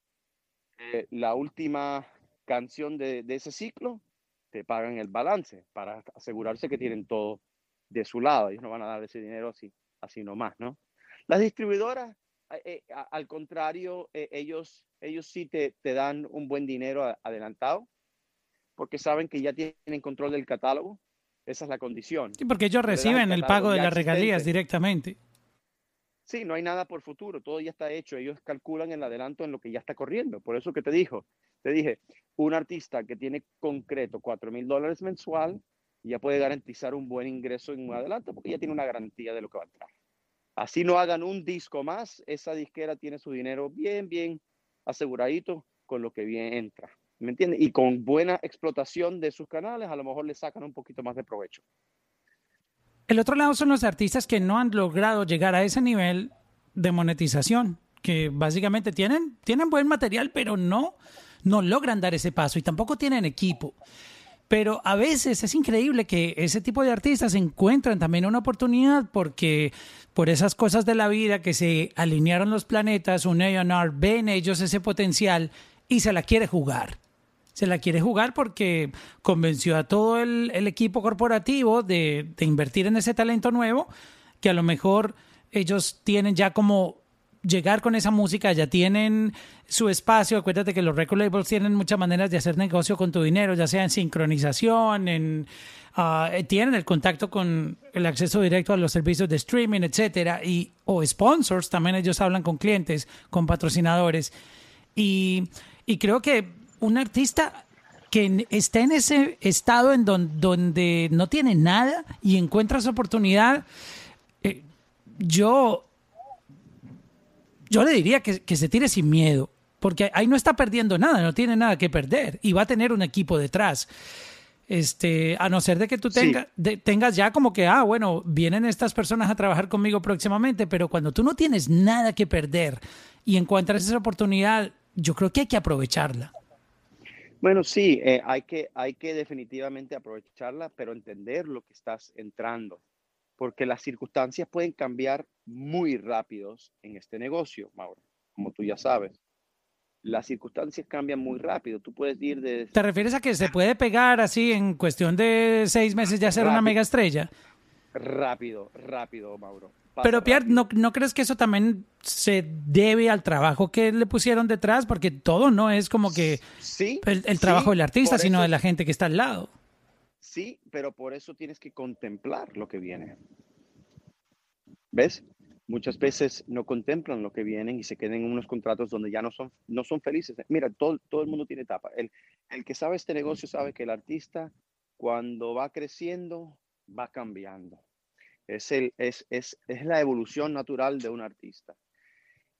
eh, la última canción de, de ese ciclo, te pagan el balance para asegurarse que tienen todo de su lado. Ellos no van a dar ese dinero así, así nomás, ¿no? Las distribuidoras eh, al contrario, eh, ellos, ellos sí te, te, dan un buen dinero adelantado porque saben que ya tienen control del catálogo. Esa es la condición. Sí, porque ellos reciben el, pago de las regalías directamente. Sí, no hay nada por futuro, todo ya está hecho. Ellos calculan el adelanto en lo que ya está corriendo. Por eso que te dijo, te dije, un artista que tiene concreto 4 mil dólares mensual ya puede garantizar un buen ingreso en un adelanto porque ya tiene una garantía de lo que va a entrar. Así no hagan un disco más, esa disquera tiene su dinero bien, bien aseguradito con lo que bien entra. ¿Me entiendes? Y con buena explotación de sus canales, a lo mejor le sacan un poquito más de provecho. El otro lado son los artistas que no han logrado llegar a ese nivel de monetización, que básicamente tienen, tienen buen material, pero no, no logran dar ese paso y tampoco tienen equipo. Pero a veces es increíble que ese tipo de artistas encuentran también una oportunidad porque por esas cosas de la vida que se alinearon los planetas, un A&R ve en ellos ese potencial y se la quiere jugar. Se la quiere jugar porque convenció a todo el, equipo corporativo de, de invertir en ese talento nuevo que a lo mejor ellos tienen ya como llegar con esa música, ya tienen su espacio. Acuérdate que los record labels tienen muchas maneras de hacer negocio con tu dinero, ya sea en sincronización, en ah, tienen el contacto con el acceso directo a los servicios de streaming, etcétera, y o sponsors, también ellos hablan con clientes, con patrocinadores. Y, creo que un artista que está en ese estado en donde no tiene nada y encuentra su oportunidad, yo, yo le diría que, que se tire sin miedo, porque ahí no está perdiendo nada, no tiene nada que perder y va a tener un equipo detrás. Este, a no ser de que tú Sí. tenga- de- tengas ya como que, ah, bueno, vienen estas personas a trabajar conmigo próximamente, pero cuando tú no tienes nada que perder y encuentras esa oportunidad, yo creo que hay que aprovecharla. Bueno, sí, eh, hay que, hay que definitivamente aprovecharla, pero entender lo que estás entrando, porque las circunstancias pueden cambiar muy rápidos en este negocio, Mauro, como tú ya sabes. Las circunstancias cambian muy rápido. Tú puedes ir de ¿Te refieres a que se puede pegar así en cuestión de seis meses ya ser una mega estrella? rápido, rápido, Mauro. Pero Pierre. ¿no, ¿no crees que eso también se debe al trabajo que le pusieron detrás? Porque todo no es como que Sí, el, el sí, trabajo del artista, sino eso- de la gente que está al lado. Sí, pero por eso tienes que contemplar lo que viene. ¿Ves? Muchas veces no contemplan lo que vienen y se quedan en unos contratos donde ya no son, no son felices. Mira, todo, todo el mundo tiene etapa. El, el que sabe este negocio sabe que el artista, cuando va creciendo, va cambiando. Es, el, es, es, es la evolución natural de un artista.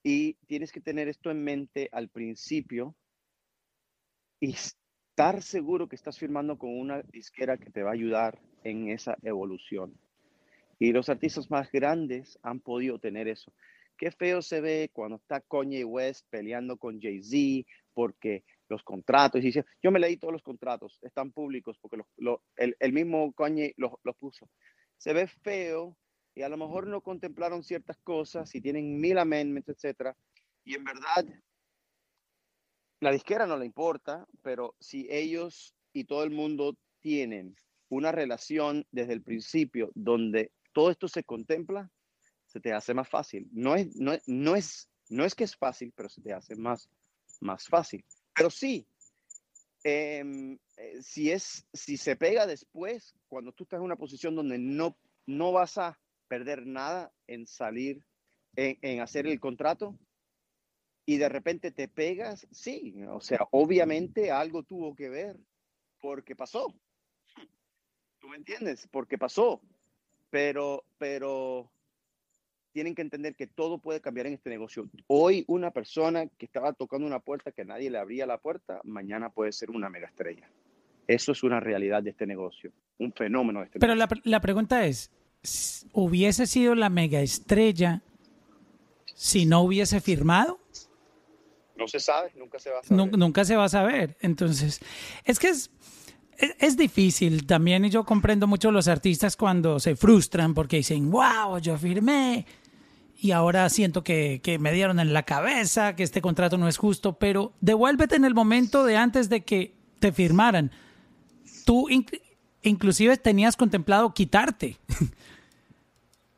Y tienes que tener esto en mente al principio y estar seguro que estás firmando con una disquera que te va a ayudar en esa evolución. Y los artistas más grandes han podido tener eso. Qué feo se ve cuando está Kanye West peleando con Jay-Z porque los contratos, y dice, yo me leí todos los contratos, están públicos porque lo- lo- el, el mismo Kanye los los puso. Se ve feo y a lo mejor no contemplaron ciertas cosas y tienen mil amendments, etcétera. Y en verdad, la disquera no le importa, pero si ellos y todo el mundo tienen una relación desde el principio donde todo esto se contempla, se te hace más fácil. No es, no, no es, no es que es fácil, pero se te hace más, más fácil. Pero sí, em, eh, si, es, si se pega después, cuando tú estás en una posición donde no, no vas a perder nada en salir, en hacer el contrato, y de repente te pegas, sí, o sea, obviamente algo tuvo que ver porque pasó. ¿Tú me entiendes? Porque pasó. Pero, pero tienen que entender que todo puede cambiar en este negocio. Hoy una persona que estaba tocando una puerta que nadie le abría la puerta, mañana puede ser una mega estrella. Eso es una realidad de este negocio, un fenómeno de este Pero negocio. la, la pregunta es, ¿hubiese sido la mega estrella si no hubiese firmado? No se sabe, nunca se va a saber. Nu- nunca se va a saber. Entonces, es que es, es, es difícil también y yo comprendo mucho los artistas cuando se frustran porque dicen, wow, yo firmé y ahora siento que, que me dieron en la cabeza, que este contrato no es justo, pero devuélvete en el momento de antes de que te firmaran. Tú inc- inclusive tenías contemplado quitarte.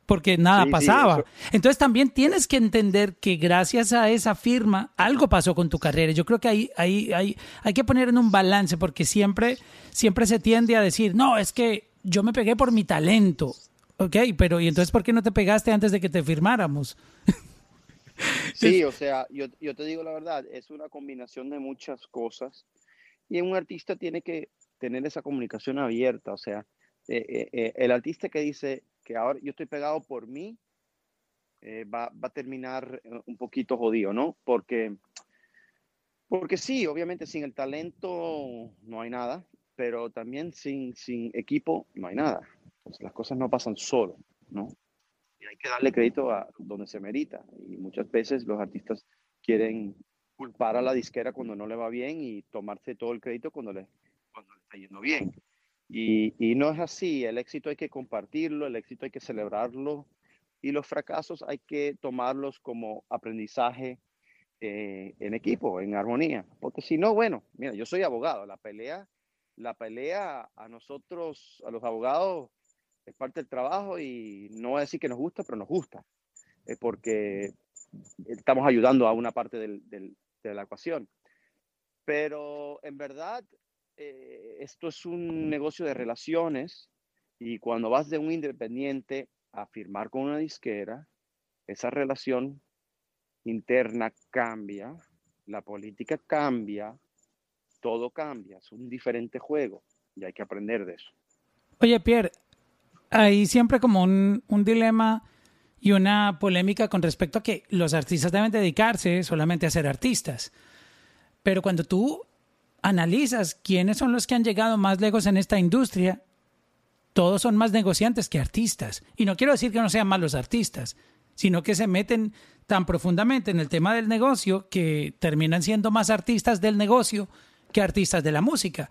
porque nada Sí, pasaba. Entonces también tienes que entender que gracias a esa firma algo pasó con tu carrera. Yo creo que ahí, ahí, ahí hay que poner en un balance porque siempre, siempre se tiende a decir, no, es que yo me pegué por mi talento. Ok, pero ¿y entonces por qué no te pegaste antes de que te firmáramos? Sí, o sea, yo, yo te digo la verdad, es una combinación de muchas cosas y un artista tiene que tener esa comunicación abierta, o sea, eh, eh, eh, el artista que dice que ahora yo estoy pegado por mí, eh, va, va a terminar eh, un poquito jodido, ¿no? Porque, porque sí, obviamente sin el talento no hay nada, pero también sin, sin equipo no hay nada. Entonces, las cosas no pasan solo, ¿no? y hay que darle crédito a donde se merita. Y muchas veces los artistas quieren culpar a la disquera cuando no le va bien y tomarse todo el crédito cuando le, cuando le está yendo bien. Y, no es así, el éxito hay que compartirlo, el éxito hay que celebrarlo y los fracasos hay que tomarlos como aprendizaje eh, en equipo, en armonía. Porque si no, bueno, mira, yo soy abogado, la pelea, la pelea a nosotros, a los abogados, es parte del trabajo y no voy a decir que nos gusta, pero nos gusta, eh, porque estamos ayudando a una parte de la ecuación. Pero en verdad, eh, esto es un negocio de relaciones y cuando vas de un independiente a firmar con una disquera, esa relación interna cambia, la política cambia, todo cambia, es un diferente juego y hay que aprender de eso. Oye, Pierre, hay siempre como un, un dilema y una polémica con respecto a que los artistas deben dedicarse solamente a ser artistas. Pero cuando tú analizas quiénes son los que han llegado más lejos en esta industria, todos son más negociantes que artistas. Y no quiero decir que no sean malos artistas, sino que se meten tan profundamente en el tema del negocio que terminan siendo más artistas del negocio que artistas de la música.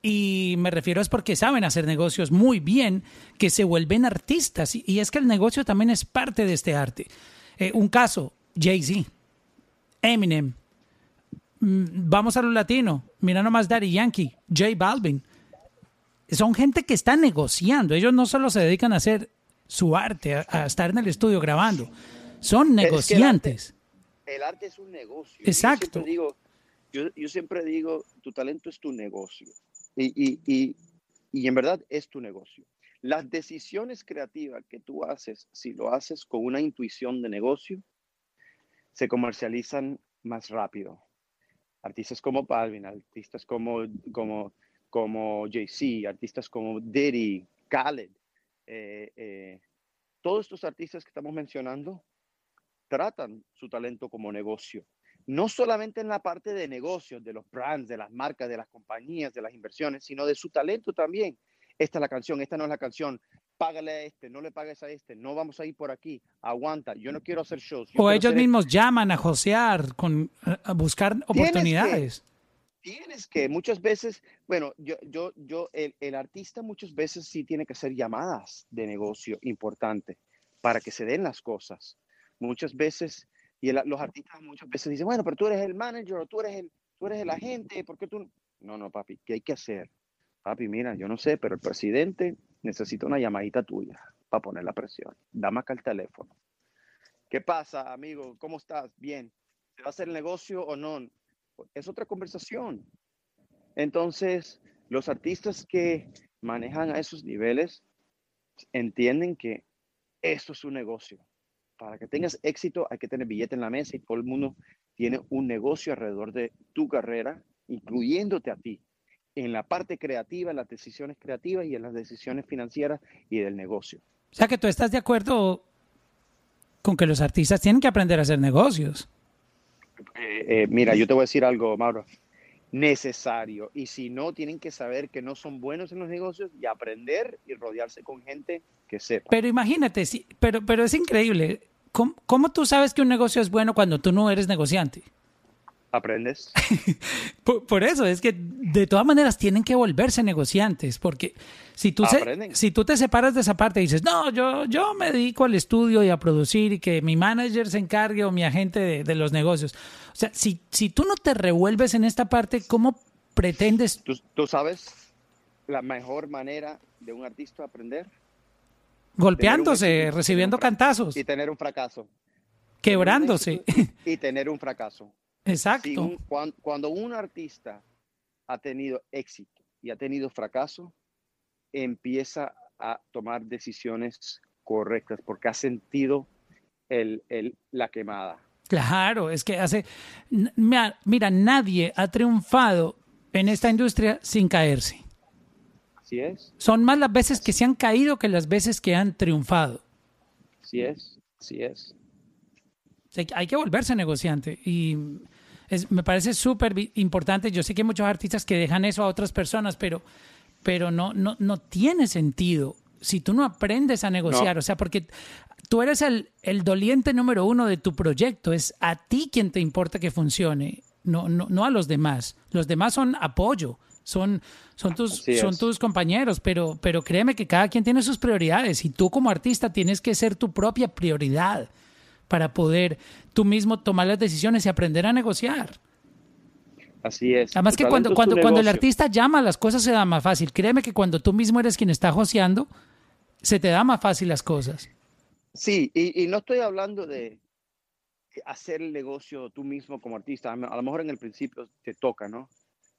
Y me refiero es porque saben hacer negocios muy bien, que se vuelven artistas. Y es que el negocio también es parte de este arte. Eh, un caso, Jay-Z, Eminem, vamos a lo latino, mira nomás Daddy Yankee, J Balvin. Son gente que está negociando. Ellos no solo se dedican a hacer su arte, a, estar en el estudio grabando. Son negociantes. el, arte, es un negocio. Exacto. yo siempre digo, tu talento es tu negocio. Y, en verdad es tu negocio. Las decisiones creativas que tú haces, si lo haces con una intuición de negocio, se comercializan más rápido. Artistas como Balvin, artistas como, como, como Jay-Z, artistas como Diddy, Khaled, eh, eh, todos estos artistas que estamos mencionando tratan su talento como negocio no solamente en la parte de negocios, de los brands, de las marcas, de las compañías, de las inversiones, sino de su talento también. Esta es la canción, esta no es la canción. Págale a este, no le pagues a este, no vamos a ir por aquí, aguanta, yo no quiero hacer shows. O ellos mismos llaman a josear, con, a buscar oportunidades. Tienes que, muchas veces, bueno, yo, yo, yo, el, el artista muchas veces sí tiene que hacer llamadas de negocio importante para que se den las cosas. Muchas veces y los artistas muchas veces dicen, bueno, pero tú eres el manager o tú eres el, tú eres el agente, ¿por qué tú? No, no, papi, ¿qué hay que hacer? Papi, mira, yo no sé, pero el presidente necesita una llamadita tuya para poner la presión. Dame acá el teléfono. ¿Qué pasa, amigo? ¿Cómo estás? Bien. ¿Se va a hacer el negocio o no? Es otra conversación. Entonces, los artistas que manejan a esos niveles entienden que esto es un negocio para que tengas éxito hay que tener billete en la mesa y todo el mundo tiene un negocio alrededor de tu carrera, incluyéndote a ti, en la parte creativa, en las decisiones creativas y en las decisiones financieras y del negocio. O sea que tú estás de acuerdo con que los artistas tienen que aprender a hacer negocios. Eh, eh, mira, yo te voy a decir algo, Mauro. Necesario. Y si no, tienen que saber que no son buenos en los negocios y aprender y rodearse con gente que sepa. Pero imagínate, sí, pero, pero es increíble. ¿Cómo, tú sabes que un negocio es bueno cuando tú no eres negociante? Aprendes. por, eso, es que de todas maneras tienen que volverse negociantes, porque si tú, si tú te separas de esa parte y dices, no, yo, yo me dedico al estudio y a producir y que mi manager se encargue o mi agente de, los negocios. O sea, si, si tú no te revuelves en esta parte, ¿cómo pretendes? ¿Tú, tú sabes la mejor manera de un artista aprender? Golpeándose, recibiendo cantazos. Y tener un fracaso. Quebrándose. Y tener un fracaso. Exacto. cuando, un artista ha tenido éxito y ha tenido fracaso, empieza a tomar decisiones correctas porque ha sentido el, la quemada. Claro, es que hace... Mira, nadie ha triunfado en esta industria sin caerse es. Son más las veces que se han caído que las veces que han triunfado. Así es, así es. Hay que volverse negociante y me parece súper importante. Yo sé que hay muchos artistas que dejan eso a otras personas, pero, pero no, no, no tiene sentido si tú no aprendes a negociar. O sea, porque tú eres el, el, doliente número uno de tu proyecto. Es a ti quien te importa que funcione, no, no, no a los demás. Los demás son apoyo son, son, tus, son tus compañeros, pero, pero créeme que cada quien tiene sus prioridades y tú como artista tienes que ser tu propia prioridad para poder tú mismo tomar las decisiones y aprender a negociar. Así es. Además que cuando, cuando, cuando el artista llama, las cosas se dan más fácil. Créeme que cuando tú mismo eres quien está joseando, se te da más fácil las cosas. Sí, y, y no estoy hablando de hacer el negocio tú mismo como artista. A lo mejor en el principio te toca, ¿no?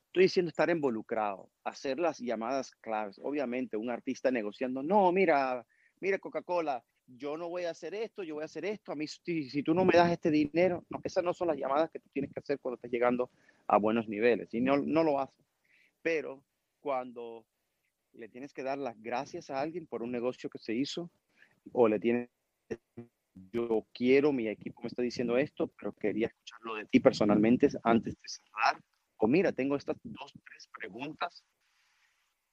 Estoy diciendo estar involucrado, hacer las llamadas claves. Obviamente, un artista negociando, no, mira, mira Coca-Cola, yo no voy a hacer esto, yo voy a hacer esto, a mí si, tú no me das este dinero, esas no son las llamadas que tú tienes que hacer cuando estás llegando a buenos niveles y no, no lo haces. Pero cuando le tienes que dar las gracias a alguien por un negocio que se hizo o le tienes yo quiero, mi equipo me está diciendo esto, pero quería escucharlo de ti personalmente antes de cerrar. O mira, tengo estas dos, tres preguntas.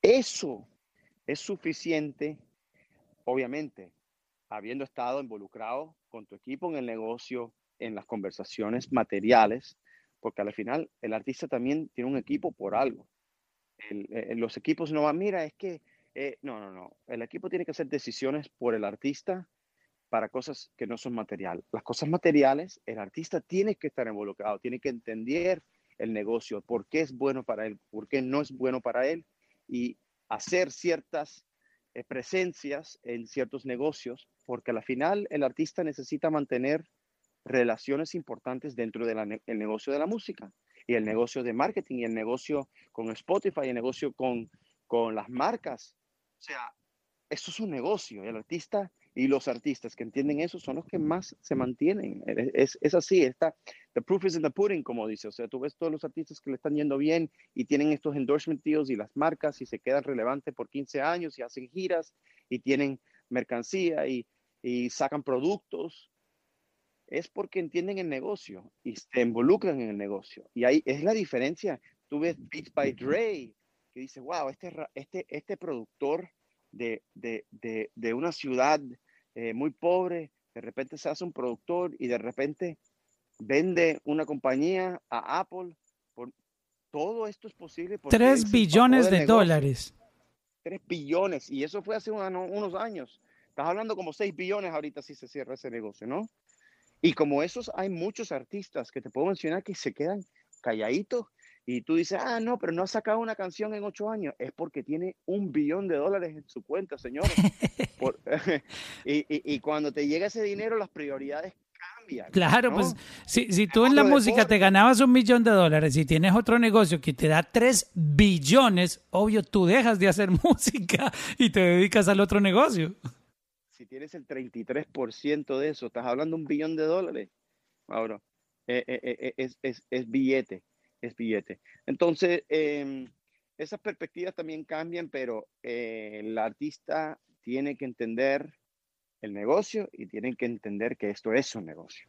Eso es suficiente, obviamente, habiendo estado involucrado con tu equipo en el negocio, en las conversaciones materiales, porque al final el artista también tiene un equipo por algo. Eh, los equipos no van, mira, es que, eh, no, no, no, el equipo tiene que hacer decisiones por el artista para cosas que no son materiales. Las cosas materiales, el artista tiene que estar involucrado, tiene que entender el negocio, por qué es bueno para él, por qué no es bueno para él y hacer ciertas eh, presencias en ciertos negocios, porque al final el artista necesita mantener relaciones importantes dentro del negocio de la música y el negocio de marketing y el negocio con Spotify y el negocio con, con las marcas. O sea, eso es un negocio. El artista y los artistas que entienden eso son los que más se mantienen. Es, es así, está, the proof is in the pudding, como dice. O sea, tú ves todos los artistas que le están yendo bien y tienen estos endorsement deals y las marcas y se quedan relevantes por 15 años y hacen giras y tienen mercancía y, y sacan productos. Es porque entienden el negocio y se involucran en el negocio. Y ahí es la diferencia. Tú ves Beats by Dre, que dice, wow, este, este, este productor de, de, de, de una ciudad eh, muy pobre, de repente se hace un productor y de repente vende una compañía a Apple. Por, todo esto es posible. Tres billones de dólares. Tres billones. Y eso fue hace unos años. Estás hablando como seis billones ahorita si se cierra ese negocio, ¿no? Y como esos, hay muchos artistas que te puedo mencionar que se quedan calladitos y tú dices, ah, no, pero no ha sacado una canción en ocho años. Es porque tiene un billón de dólares en su cuenta, señor. y, cuando te llega ese dinero, las prioridades cambian. Claro, pues si, si tú en la música te ganabas un millón de dólares y tienes otro negocio que te da tres billones, obvio, tú dejas de hacer música y te dedicas al otro negocio. Si tienes el 33% de eso, estás hablando de un billón de dólares. Ahora, eh, eh, eh, es, es, es billete es billete. Entonces, em, esas perspectivas también cambian, pero eh, el artista tiene que entender el negocio y tiene que entender que esto es un negocio.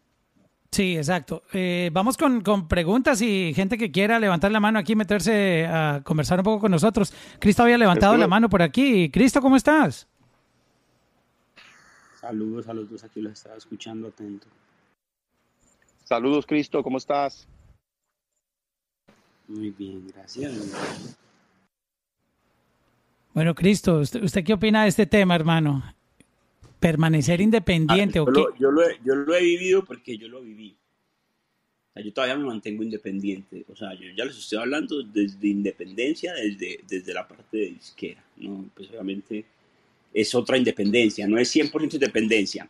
Sí, exacto. Eh, vamos con, con, preguntas y gente que quiera levantar la mano aquí, meterse a conversar un poco con nosotros. Cristo había levantado la mano por aquí. Cristo, ¿cómo estás? Saludos, saludos, aquí los estaba escuchando atento. Saludos, Cristo, ¿cómo estás? Muy bien, gracias. Bueno, Cristo, ¿usted, qué opina de este tema, hermano? ¿Permanecer independiente ah, o qué? yo, lo he, yo lo he vivido porque yo lo viví. O sea, yo todavía me mantengo independiente. O sea, yo ya les estoy hablando desde independencia, desde, desde la parte de disquera. ¿no? Pues obviamente es otra independencia, no es 100% independencia.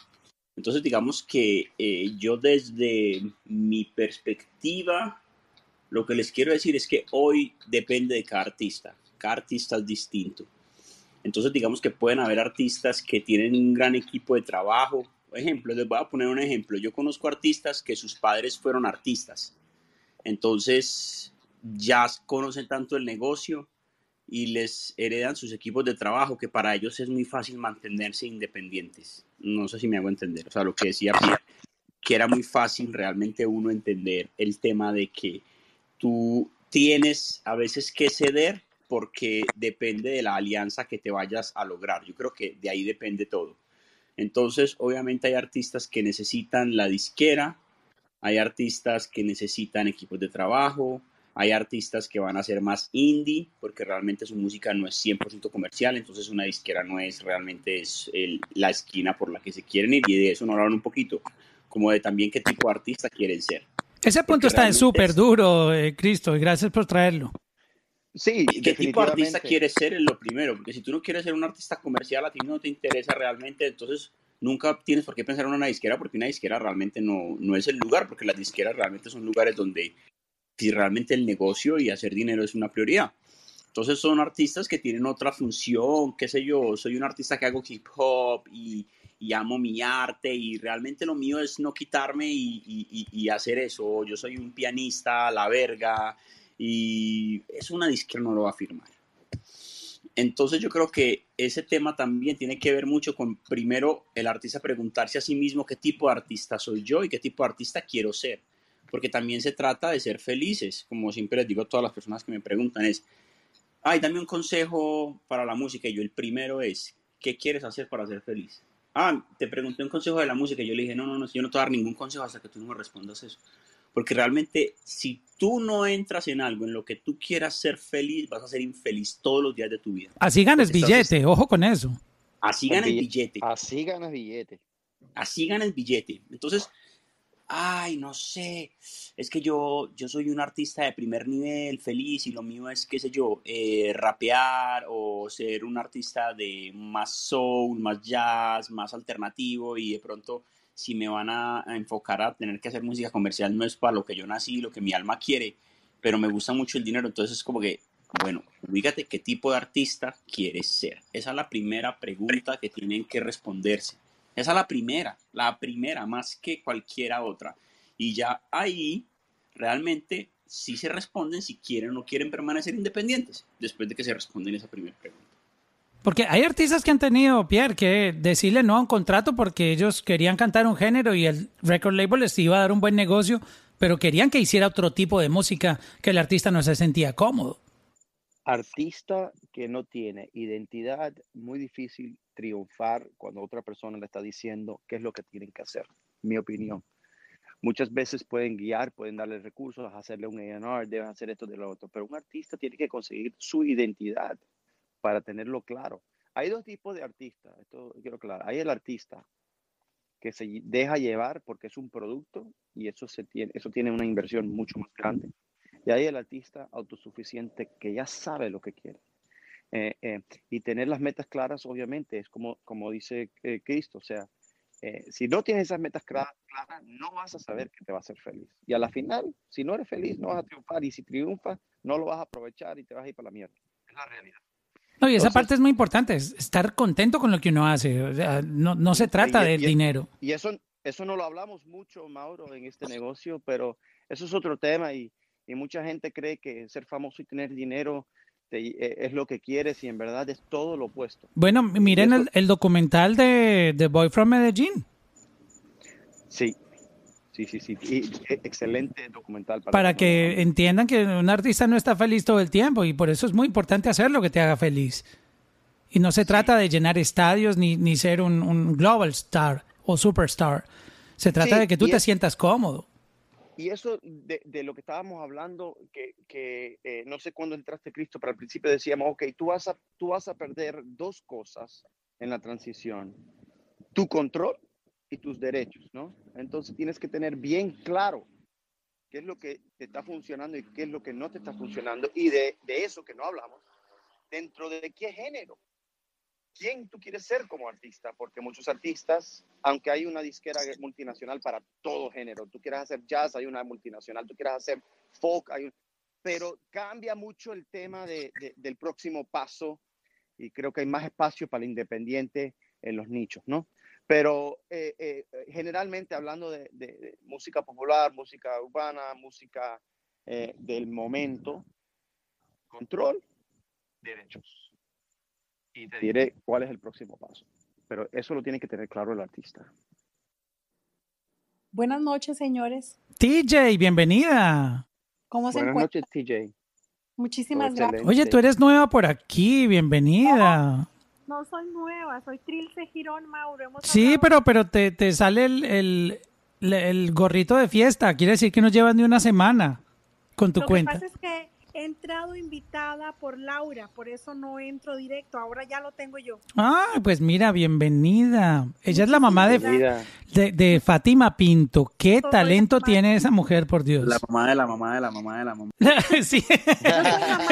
Entonces, digamos que eh, yo desde mi perspectiva lo que les quiero decir es que hoy depende de cada artista. Cada artista es distinto. Entonces, digamos que pueden haber artistas que tienen un gran equipo de trabajo. Por ejemplo, les voy a poner un ejemplo. Yo conozco artistas que sus padres fueron artistas. Entonces, ya conocen tanto el negocio y les heredan sus equipos de trabajo que para ellos es muy fácil mantenerse independientes. No sé si me hago entender. O sea, lo que decía que era muy fácil realmente uno entender el tema de que tú tienes a veces que ceder porque depende de la alianza que te vayas a lograr. Yo creo que de ahí depende todo. Entonces, obviamente hay artistas que necesitan la disquera, hay artistas que necesitan equipos de trabajo, hay artistas que van a ser más indie porque realmente su música no es 100% comercial, entonces una disquera no es realmente es la esquina por la que se quieren ir y de eso nos hablan un poquito, como de también qué tipo de artista quieren ser. Ese punto está súper duro, eh, Cristo, y gracias por traerlo. Sí, ¿qué tipo de artista quieres ser? Es lo primero, porque si tú no quieres ser un artista comercial, a ti no te interesa realmente, entonces nunca tienes por qué pensar en una disquera, porque una disquera realmente no, no es el lugar, porque las disqueras realmente son lugares donde si realmente el negocio y hacer dinero es una prioridad. Entonces son artistas que tienen otra función, qué sé yo, soy un artista que hago hip hop y y amo mi arte y realmente lo mío es no quitarme y, hacer eso. Yo soy un pianista, la verga, y es una disquera no lo va a firmar. Entonces yo creo que ese tema también tiene que ver mucho con primero el artista preguntarse a sí mismo qué tipo de artista soy yo y qué tipo de artista quiero ser. Porque también se trata de ser felices, como siempre les digo a todas las personas que me preguntan, es, ay, dame un consejo para la música. Y yo el primero es, ¿qué quieres hacer para ser feliz? Ah, te pregunté un consejo de la música y yo le dije, no, no, no, yo no te voy a dar ningún consejo hasta que tú no me respondas eso. Porque realmente, si tú no entras en algo en lo que tú quieras ser feliz, vas a ser infeliz todos los días de tu vida. Así ganas Porque estás- billete, ojo con eso. Así El ganas bille- billete. Así ganas billete. así ganas billete. Entonces, ay, no sé, es que yo, yo soy un artista de primer nivel, feliz, y lo mío es, qué sé yo, eh, rapear o ser un artista de más soul, más jazz, más alternativo, y de pronto, si me van a, enfocar a tener que hacer música comercial, no es para lo que yo nací, lo que mi alma quiere, pero me gusta mucho el dinero, entonces es como que, bueno, ubícate qué tipo de artista quieres ser. Esa es la primera pregunta que tienen que responderse. Esa es la primera, la primera, más que cualquiera otra. Y ya ahí realmente sí se responden si quieren o no quieren permanecer independientes, después de que se responden esa primera pregunta. Porque hay artistas que han tenido, Pierre, que decirle no a un contrato porque ellos querían cantar un género y el record label les iba a dar un buen negocio, pero querían que hiciera otro tipo de música que el artista no se sentía cómodo. Artista que no tiene identidad, muy difícil triunfar cuando otra persona le está diciendo qué es lo que tienen que hacer, mi opinión. Muchas veces pueden guiar, pueden darle recursos, hacerle un A&R, deben hacer esto de lo otro, pero un artista tiene que conseguir su identidad para tenerlo claro. Hay dos tipos de artistas, esto quiero aclarar. Hay el artista que se deja llevar porque es un producto y eso, se tiene, eso tiene una inversión mucho más grande. Y hay el artista autosuficiente que ya sabe lo que quiere. Eh, eh, y tener las metas claras, obviamente, es como, como dice eh, Cristo, o sea, eh, si no tienes esas metas clara- claras, no vas a saber que te va a hacer feliz. Y a la final, si no eres feliz, no vas a triunfar. Y si triunfas, no lo vas a aprovechar y te vas a ir para la mierda. Es la realidad. No, y esa Entonces- parte es muy importante, es estar contento con lo que uno hace. O sea, no, no se trata Y- del y- dinero. Y eso, eso no lo hablamos mucho, Mauro, en este negocio, pero eso es otro tema y, y mucha gente cree que ser famoso y tener dinero te- eh, es lo que quieres y en verdad es todo lo opuesto. Bueno, miren eso- el, el documental de The Boy from Medellín. Sí, sí, sí, sí. Y, eh, excelente documental. para no que entiendan que un artista no está feliz todo el tiempo y por eso es muy importante hacer lo que te haga feliz. Y no se trata de llenar estadios ni, ni ser un, un global star o superstar. Se trata Sí, de que tú te es- sientas cómodo. Y eso de, de lo que estábamos hablando, que, que, eh, no sé cuándo entraste Cristo, pero al principio decíamos, ok, tú vas, a, tú vas a perder dos cosas en la transición, tu control y tus derechos, ¿no? Entonces tienes que tener bien claro qué es lo que te está funcionando y qué es lo que no te está funcionando. Y de, de eso que no hablamos, dentro de qué género, quién tú quieres ser como artista, porque muchos artistas, aunque hay una disquera multinacional para todo género, tú quieras hacer jazz, hay una multinacional, tú quieras hacer folk, hay un- pero cambia mucho el tema de- de- del próximo paso y creo que hay más espacio para el independiente en los nichos, ¿no? Pero eh, eh, generalmente hablando de, de- de música popular, música urbana, música eh, del momento, control, derechos. Y te diré cuál es el próximo paso. Pero eso lo tiene que tener claro el artista. Buenas noches, señores. TJ, bienvenida. ¿Cómo se Buenas noches, TJ. Muchísimas Todo gracias. Oye, tú eres nueva por aquí, bienvenida. No soy nueva, soy Trilce Girón Mauro. Hemos Sí, hablado- pero, pero te, te sale el, el, el gorrito de fiesta. Quiere decir que no llevas ni una semana con tu Lo cuenta. que pasa es que he entrado invitada por Laura, por eso no entro directo. Ahora ya lo tengo yo. Ah, pues mira, bienvenida. Ella es la mamá de, de, de Fátima Pinto. ¿Qué talento tiene esa mujer, por Dios? La mamá de la mamá de la mamá de la mamá. sí. Yo soy mamá.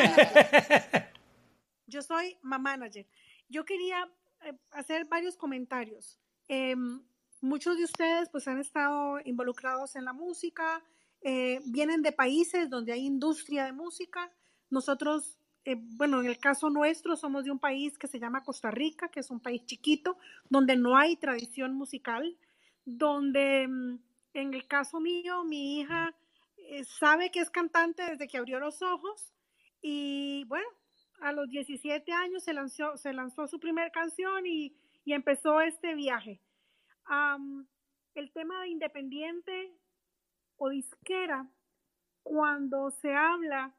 Yo soy mamá manager. Yo quería eh, hacer varios comentarios. Em, muchos de ustedes pues han estado involucrados en la música, eh, vienen de países donde hay industria de música. Nosotros, eh, bueno, en el caso nuestro somos de un país que se llama Costa Rica, que es un país chiquito, donde no hay tradición musical, donde mm, en el caso mío, mi hija eh, sabe que es cantante desde que abrió los ojos y bueno, a los 17 años se lanzó, se lanzó su primera canción y, empezó este viaje. El tema de independiente o disquera, cuando se habla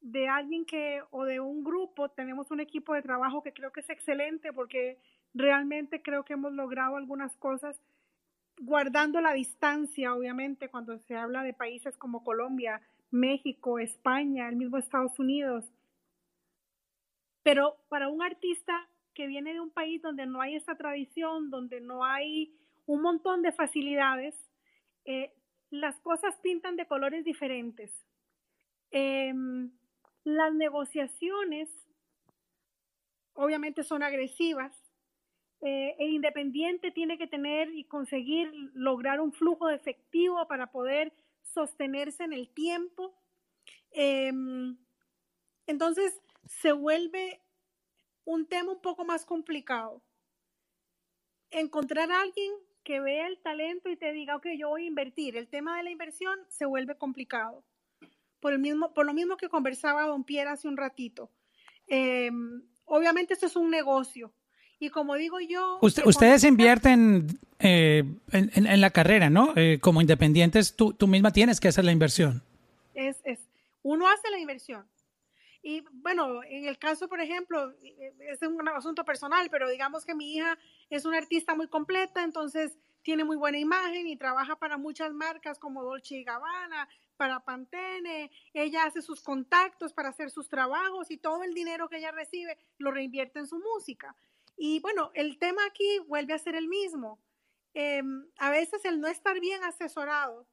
de alguien que o de un grupo, tenemos un equipo de trabajo que creo que es excelente porque realmente creo que hemos logrado algunas cosas guardando la distancia, obviamente, cuando se habla de países como Colombia, México, España, el mismo Estados Unidos. Pero para un artista que viene de un país donde no hay esa tradición, donde no hay un montón de facilidades, eh, las cosas pintan de colores diferentes. Em, las negociaciones obviamente son agresivas. El independiente tiene que tener y conseguir lograr un flujo de efectivo para poder sostenerse en el tiempo. Em, entonces se vuelve un tema un poco más complicado. Encontrar a alguien que vea el talento y te diga, ok, yo voy a invertir. El tema de la inversión se vuelve complicado. Por, el mismo, por lo mismo que conversaba Don Pierre hace un ratito. Em, obviamente esto es un negocio. Y como digo yo... Usted- ustedes invierten eh, en, en- en la carrera, ¿no? Eh, como independientes, tú, tú misma tienes que hacer la inversión. es, es, uno hace la inversión. Y bueno, en el caso, por ejemplo, eh, es un asunto personal, pero digamos que mi hija es una artista muy completa, entonces tiene muy buena imagen y trabaja para muchas marcas como Dolce y Gabbana, para Pantene, ella hace sus contactos para hacer sus trabajos y todo el dinero que ella recibe lo reinvierte en su música. Y bueno, el tema aquí vuelve a ser el mismo. Em, a veces el no estar bien asesorado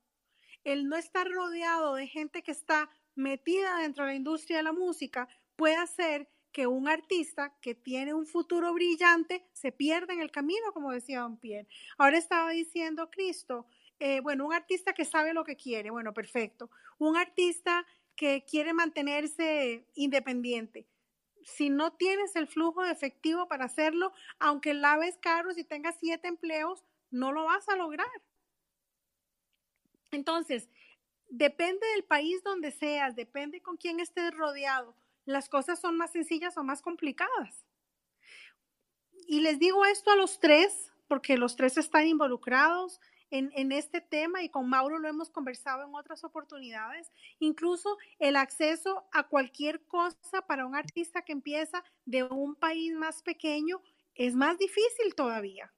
el no estar rodeado de gente que está metida dentro de la industria de la música puede hacer que un artista que tiene un futuro brillante se pierda en el camino, como decía Don Pierre. Ahora estaba diciendo Cristo, eh, bueno, un artista que sabe lo que quiere, bueno, perfecto. Un artista que quiere mantenerse independiente. Si no tienes el flujo de efectivo para hacerlo, aunque laves carros y tengas siete empleos, no lo vas a lograr. Entonces, depende del país donde seas, depende con quién estés rodeado. Las cosas son más sencillas o más complicadas. Y les digo esto a los tres, porque los tres están involucrados en, este tema y con Mauro lo hemos conversado en otras oportunidades. Incluso el acceso a cualquier cosa para un artista que empieza de un país más pequeño es más difícil todavía.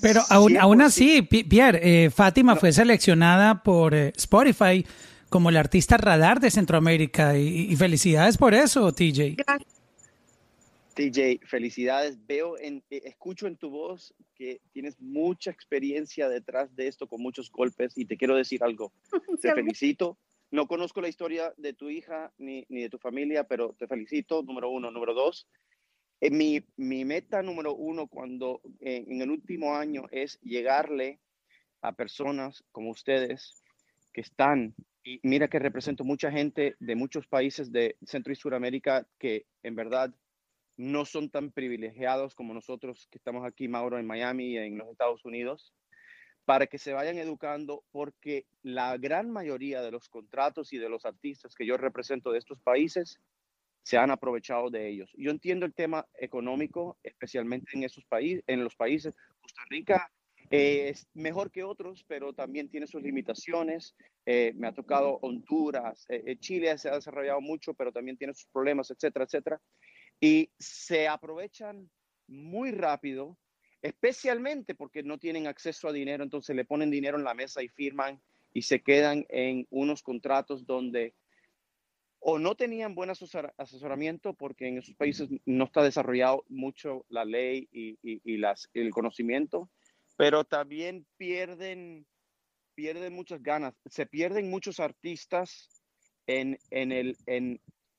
Pero aún, aún 100%. así, Pi- Pierre, eh, Fátima fue seleccionada por eh, Spotify como la artista radar de Centroamérica y, y felicidades por eso, TJ. Gracias. TJ, felicidades. Veo, en, eh, escucho en tu voz que tienes mucha experiencia detrás de esto con muchos golpes y te quiero decir algo. Te felicito. No conozco la historia de tu hija ni, ni de tu familia, pero te felicito, número uno. Número dos, eh, mi, meta número uno cuando eh, en el último año es llegarle a personas como ustedes que están, y mira que represento mucha gente de muchos países de Centro y Suramérica que en verdad no son tan privilegiados como nosotros que estamos aquí, Mauro, en Miami y en los Estados Unidos, para que se vayan educando, porque la gran mayoría de los contratos y de los artistas que yo represento de estos países se han aprovechado de ellos. Yo entiendo el tema económico, especialmente en esos países, en los países. Costa Rica eh, es mejor que otros, pero también tiene sus limitaciones. Eh, me ha tocado Honduras, eh, Chile se ha desarrollado mucho, pero también tiene sus problemas, etcétera, etcétera. Y se aprovechan muy rápido, especialmente porque no tienen acceso a dinero, entonces le ponen dinero en la mesa y firman y se quedan en unos contratos donde o no tenían buen asesor- asesoramiento porque en esos países no está desarrollado mucho la ley y, el conocimiento, pero también pierden, muchas ganas, se pierden muchos artistas en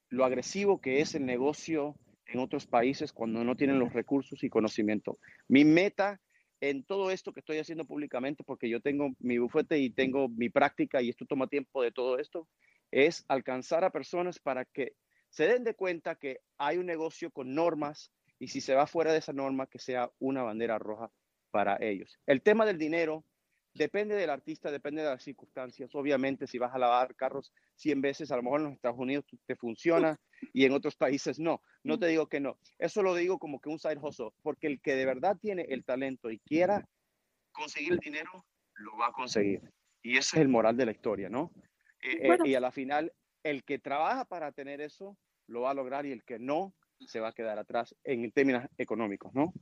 lo agresivo que es el negocio en otros países cuando no tienen los recursos y conocimiento. Mi meta en todo esto que estoy haciendo públicamente, porque yo tengo mi bufete y tengo mi práctica y esto toma tiempo de todo esto, es alcanzar a personas para que se den de cuenta que hay un negocio con normas y si se va fuera de esa norma, que sea una bandera roja para ellos. El tema del dinero, Depende del artista, depende de las circunstancias. Obviamente, si vas a lavar carros 100 veces, a lo mejor en los Estados Unidos te funciona y en otros países no. No te digo que no. Eso lo digo como que un side hustle, porque el que de verdad tiene el talento y quiera conseguir el dinero, lo va a conseguir. Y ese es el moral de la historia, ¿no? Eh, eh, y a la final, el que trabaja para tener eso, lo va a lograr y el que no, se va a quedar atrás en términos económicos, ¿no?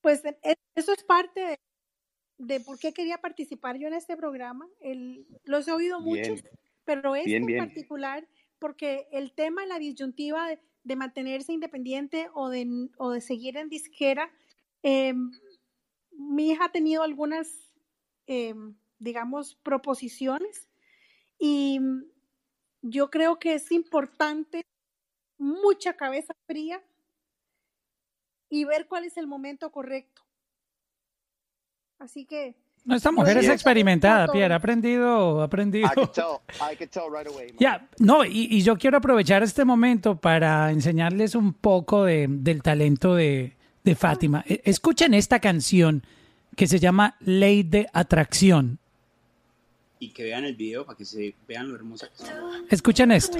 Pues e- e- eso es parte de, de por qué quería participar yo en este programa. El, los he oído muchos, pero este Bien, en particular, porque el tema, la disyuntiva de, de mantenerse independiente o de, o de seguir en disquera, eh, mi hija ha tenido algunas, eh, digamos, proposiciones y yo creo que es importante mucha cabeza fría y ver cuál es el momento correcto. Así que No, esta mujer es experimentada. Pierre. Ha aprendido, ha aprendido. I could tell, I could tell right away. man. Ya, no, y, y yo quiero aprovechar este momento para enseñarles un poco de- del talento de, de Fátima. E- Escuchen esta canción que se llama Ley de Atracción. Y que vean el video para que se vean lo hermosa que está. Escuchen esto.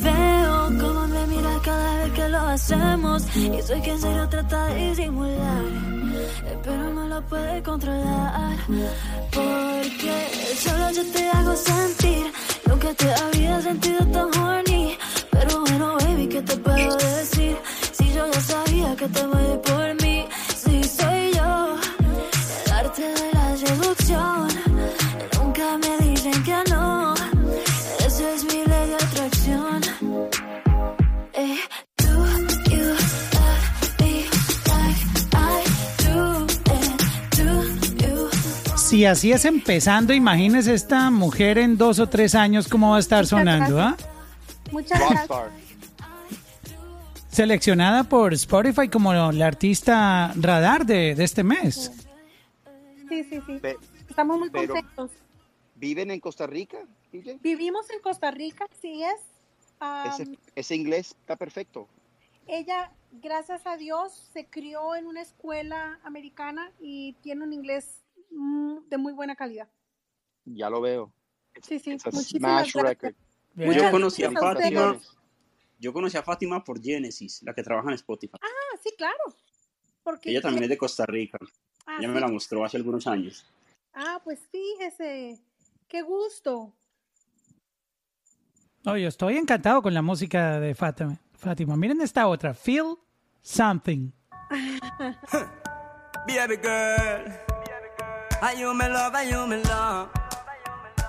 Veo cómo me miras cada vez que lo hacemos. Y soy quien serio trata de disimular. Pero no lo puede controlar. Porque solo yo te hago sentir lo que te había sentido tan horny. Pero bueno, baby, ¿qué te puedo decir? Si yo ya sabía que te mueres por mí. Si soy yo, el arte de la seducción. Nunca me dicen que no. Esa es mi ley de atracción. Eh, you Si así es empezando, imagínese esta mujer en dos o tres años cómo va a estar sonando, ¿ah? gracias. Muchas gracias. Seleccionada por Spotify como la artista radar de, de este mes. Sí, sí, sí. Pe- Estamos muy contentos. ¿Viven en Costa Rica, DJ? Vivimos en Costa Rica, sí es. Am, Ese, ese inglés está perfecto. ella, gracias a Dios, se crió en una escuela americana y tiene un inglés de muy buena calidad. Ya lo veo. Sí, sí. It's a Muchísimas smash gracias. record. Yo conocí a. Fátima. Yo conocí a Fátima por Genesis, la que trabaja en Spotify. Ah, sí, claro. Porque Ella también es de Costa Rica. Ah, Ella sí. me la mostró hace algunos años. Ah, pues fíjese. Qué gusto. Oye, estoy encantado con la música de Fátima. Fátima, miren esta otra, Feel Something. Baby girl, and you me love, and you me love.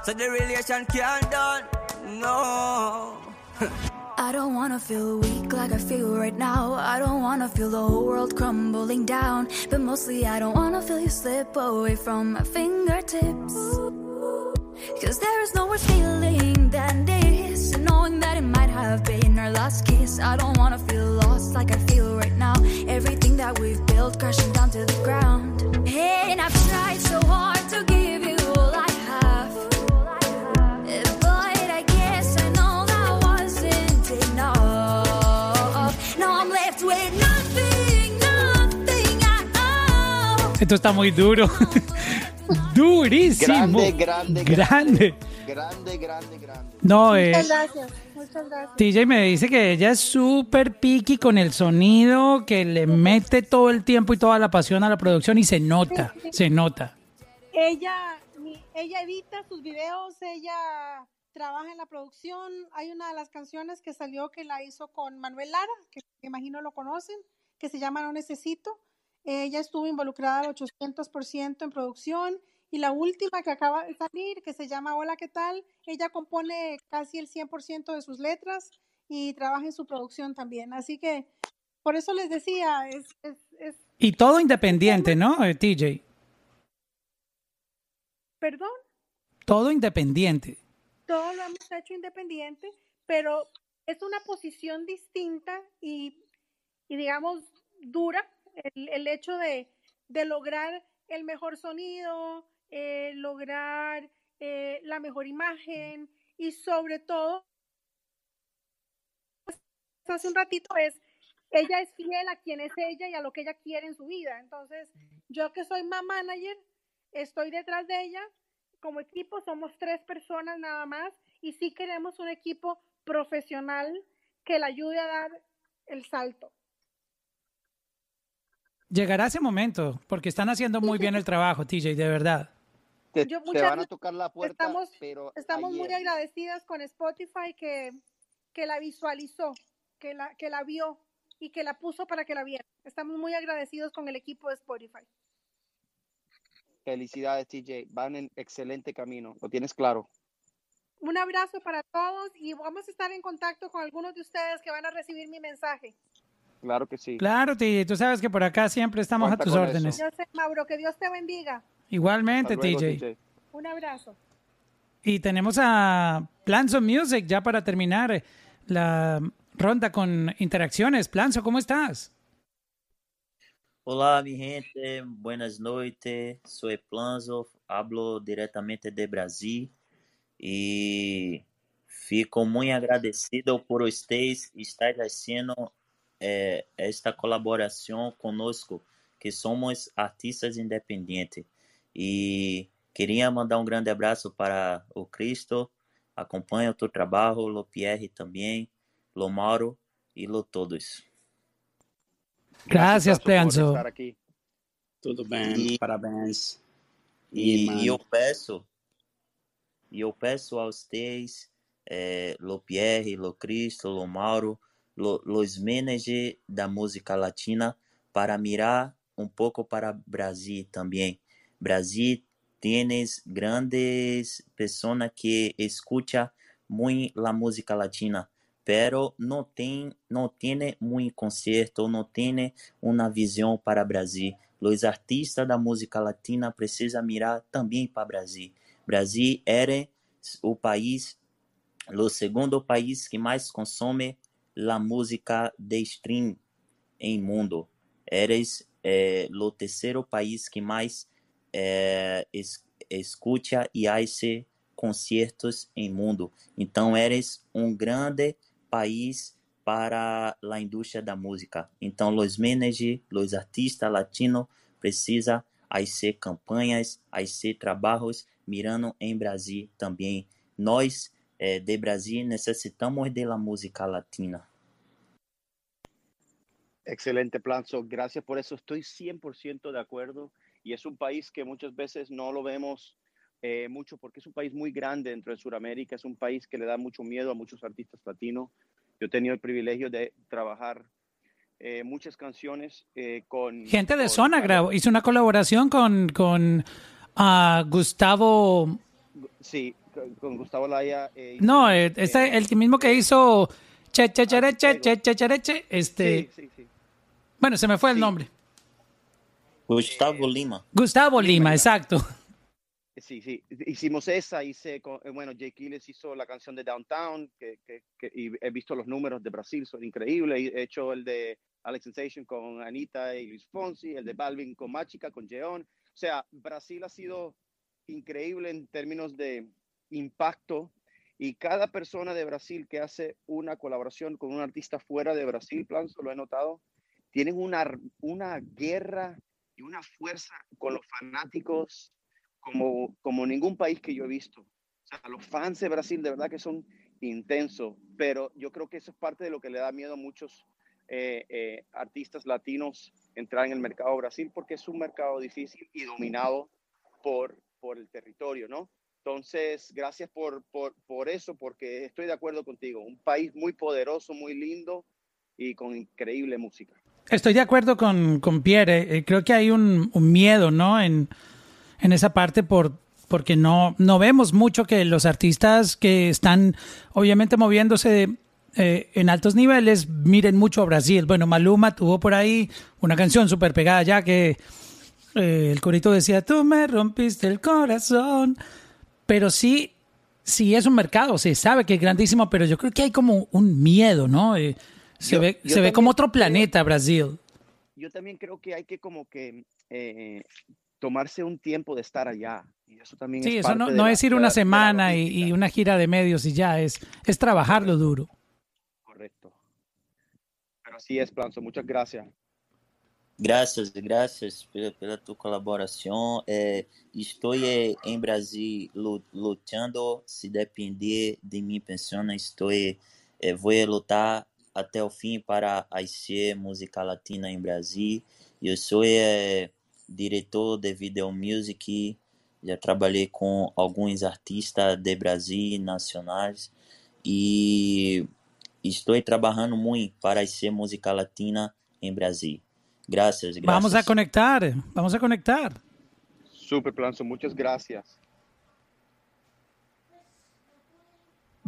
So the relation can't done, no. I don't wanna feel weak like I feel right now. I don't wanna feel the whole world crumbling down. But mostly, I don't wanna feel you slip away from my fingertips. Cause there is no worse feeling than this. Knowing that it might have been our last kiss. I don't wanna feel lost like I feel right now. Everything that we've built crashing down to the ground. And I've tried so hard to Esto está muy duro. Durísimo. Grande, grande, Grande. Grande, grande, grande. No, eh, Muchas gracias. Muchas gracias. TJ me dice que ella es súper picky con el sonido, que le mete todo el tiempo y toda la pasión a la producción y se nota, se nota. Ella, mi- ella edita sus videos, ella trabaja en la producción. Hay una de las canciones que salió que la hizo con Manuel Lara, que me imagino lo conocen, que se llama No Necesito. Ella estuvo involucrada al 800% en producción. Y la última que acaba de salir, que se llama Hola, ¿qué tal? Ella compone casi el 100% de sus letras y trabaja en su producción también. Así que por eso les decía, es, es, es Y todo independiente, ¿no, eh, TJ? perdón. Todo independiente. todo lo hemos hecho independiente, pero es una posición distinta y, y digamos, dura el, el hecho de, lograr el mejor sonido, eh, lograr eh, la mejor imagen y sobre todo hace un ratito es, ella es fiel a quien es ella y a lo que ella quiere en su vida. Entonces, yo que soy más manager, estoy detrás de ella. Como equipo somos tres personas nada más y sí queremos un equipo profesional que la ayude a dar el salto. Llegará ese momento, porque están haciendo muy bien el trabajo, TJ, de verdad. Te, Yo te muchas van a tocar la puerta, estamos- pero Estamos muy agradecidas con Spotify que, que la visualizó, que la, que la vio y que la puso para que la viera. Estamos muy agradecidos con el equipo de Spotify. Felicidades, TJ. Van en excelente camino. Lo tienes claro. Un abrazo para todos y vamos a estar en contacto con algunos de ustedes que van a recibir mi mensaje. Claro que sí. Claro, TJ, tú sabes que por acá siempre estamos Cuenta a tus órdenes. eso. Yo sé, Mauro, que Dios te bendiga. Igualmente, luego, TJ. Un abrazo. Y tenemos a Planzo Music ya para terminar la ronda con interacciones. Planzo, ¿cómo estás? Olá, mi gente, buenas noites. Soy Planzo, hablo diretamente de Brasil e fico muito agradecido por vocês estar fazendo eh, esta colaboração conosco, que somos artistas independentes. E queria mandar um grande abraço para o Cristo, acompanha o teu trabalho, Lo Pierre também, Lo Mauro e Lo Todos. Estar aquí. Tudo bem, E- parabéns. E, e eu peço, e eu peço a vocês, eh, Lo Pierre, Lo Cristo, Lo Mauro, los managers da música latina, para mirar um pouco para Brasil também. Brasil tienes grandes pessoas que escucha muito a música latina, pero não tem, não tiene muito concerto, não tiene uma visão para Brasil. Os artistas da música latina precisam mirar também para Brasil. Brasil era o país, o segundo país que mais consome a música de stream em mundo. Eres eh, o terceiro país que mais eh, es, escuta e hace concertos em mundo. Então, eres um grande país para a indústria da música. Então, os managers, os artistas latinos precisam fazer campanhas, fazer trabalhos mirando em Brasil também. Nós, eh, de Brasil, necessitamos de la música latina. Excelente, Planzo. Gracias por eso. Estoy 100% de acuerdo. Y es un país que muchas veces no lo vemos eh, mucho porque es un país muy grande dentro de Sudamérica. Es un país que le da mucho miedo a muchos artistas latinos. Yo he tenido el privilegio de trabajar eh, muchas canciones eh, con... Gente de con zona grabó, hizo una colaboración con, con ah, Gustavo. Sí, con, Gustavo Laya. eh, No, este, el mismo que hizo Che Che Chereche, Che Che Chereche, este, Sí, sí, sí. Bueno, se me fue el Sí. nombre. Gustavo Lima. Gustavo Lima, Lima, exacto. Sí, sí, hicimos esa, hice, eh, bueno, Jake Gilles hizo la canción de Downtown, que, que- que- y he visto los números de Brasil, son increíbles, he hecho el de Alex Sensation con Anita y Luis Fonsi, el de Balvin con Machica, con Jeon, o sea, Brasil ha sido increíble en términos de impacto, y cada persona de Brasil que hace una colaboración con un artista fuera de Brasil, Planzo, lo he notado, tienen una, una guerra y una fuerza con los fanáticos como, como ningún país que yo he visto. O sea, los fans de Brasil de verdad que son intensos, pero yo creo que eso es parte de lo que le da miedo a muchos eh, eh, artistas latinos entrar en el mercado de Brasil, porque es un mercado difícil y dominado por, por el territorio, ¿no? Entonces, gracias por, por, por eso, porque estoy de acuerdo contigo. Un país muy poderoso, muy lindo y con increíble música. Estoy de acuerdo con, con Pierre. eh, creo que hay un, miedo, ¿no? En, en esa parte por porque no, no vemos mucho que los artistas que están obviamente moviéndose eh, en altos niveles miren mucho a Brasil. Bueno, Maluma tuvo por ahí una canción súper pegada ya que eh, el corito decía, tú me rompiste el corazón. Pero sí, sí es un mercado, se sabe que es grandísimo, pero yo creo que hay como un miedo, ¿no? Eh, se Yo- ve, yo se ve como otro planeta Brasil. yo también creo que hay que como que eh, tomarse un tiempo de estar allá. Y eso también Sí, es eso parte no, de no la- es ir de una de semana y, y una gira de medios y ya, es, es trabajarlo duro. Correcto. Así es, Planzo. Muchas gracias. Graças, graças pela, pela tua colaboração. É, estou em Brasil lu- lutando. Se depender de mim, pensiona, estou é, vou lutar até o fim para ser música latina em Brasil. Eu sou é, diretor de video music. Já trabalhei com alguns artistas de Brasil nacionais e estou trabalhando muito para ser música latina em Brasil. Graças, graças. Vamos a conectar, vamos a conectar. Super, Planzo. Muchas gracias.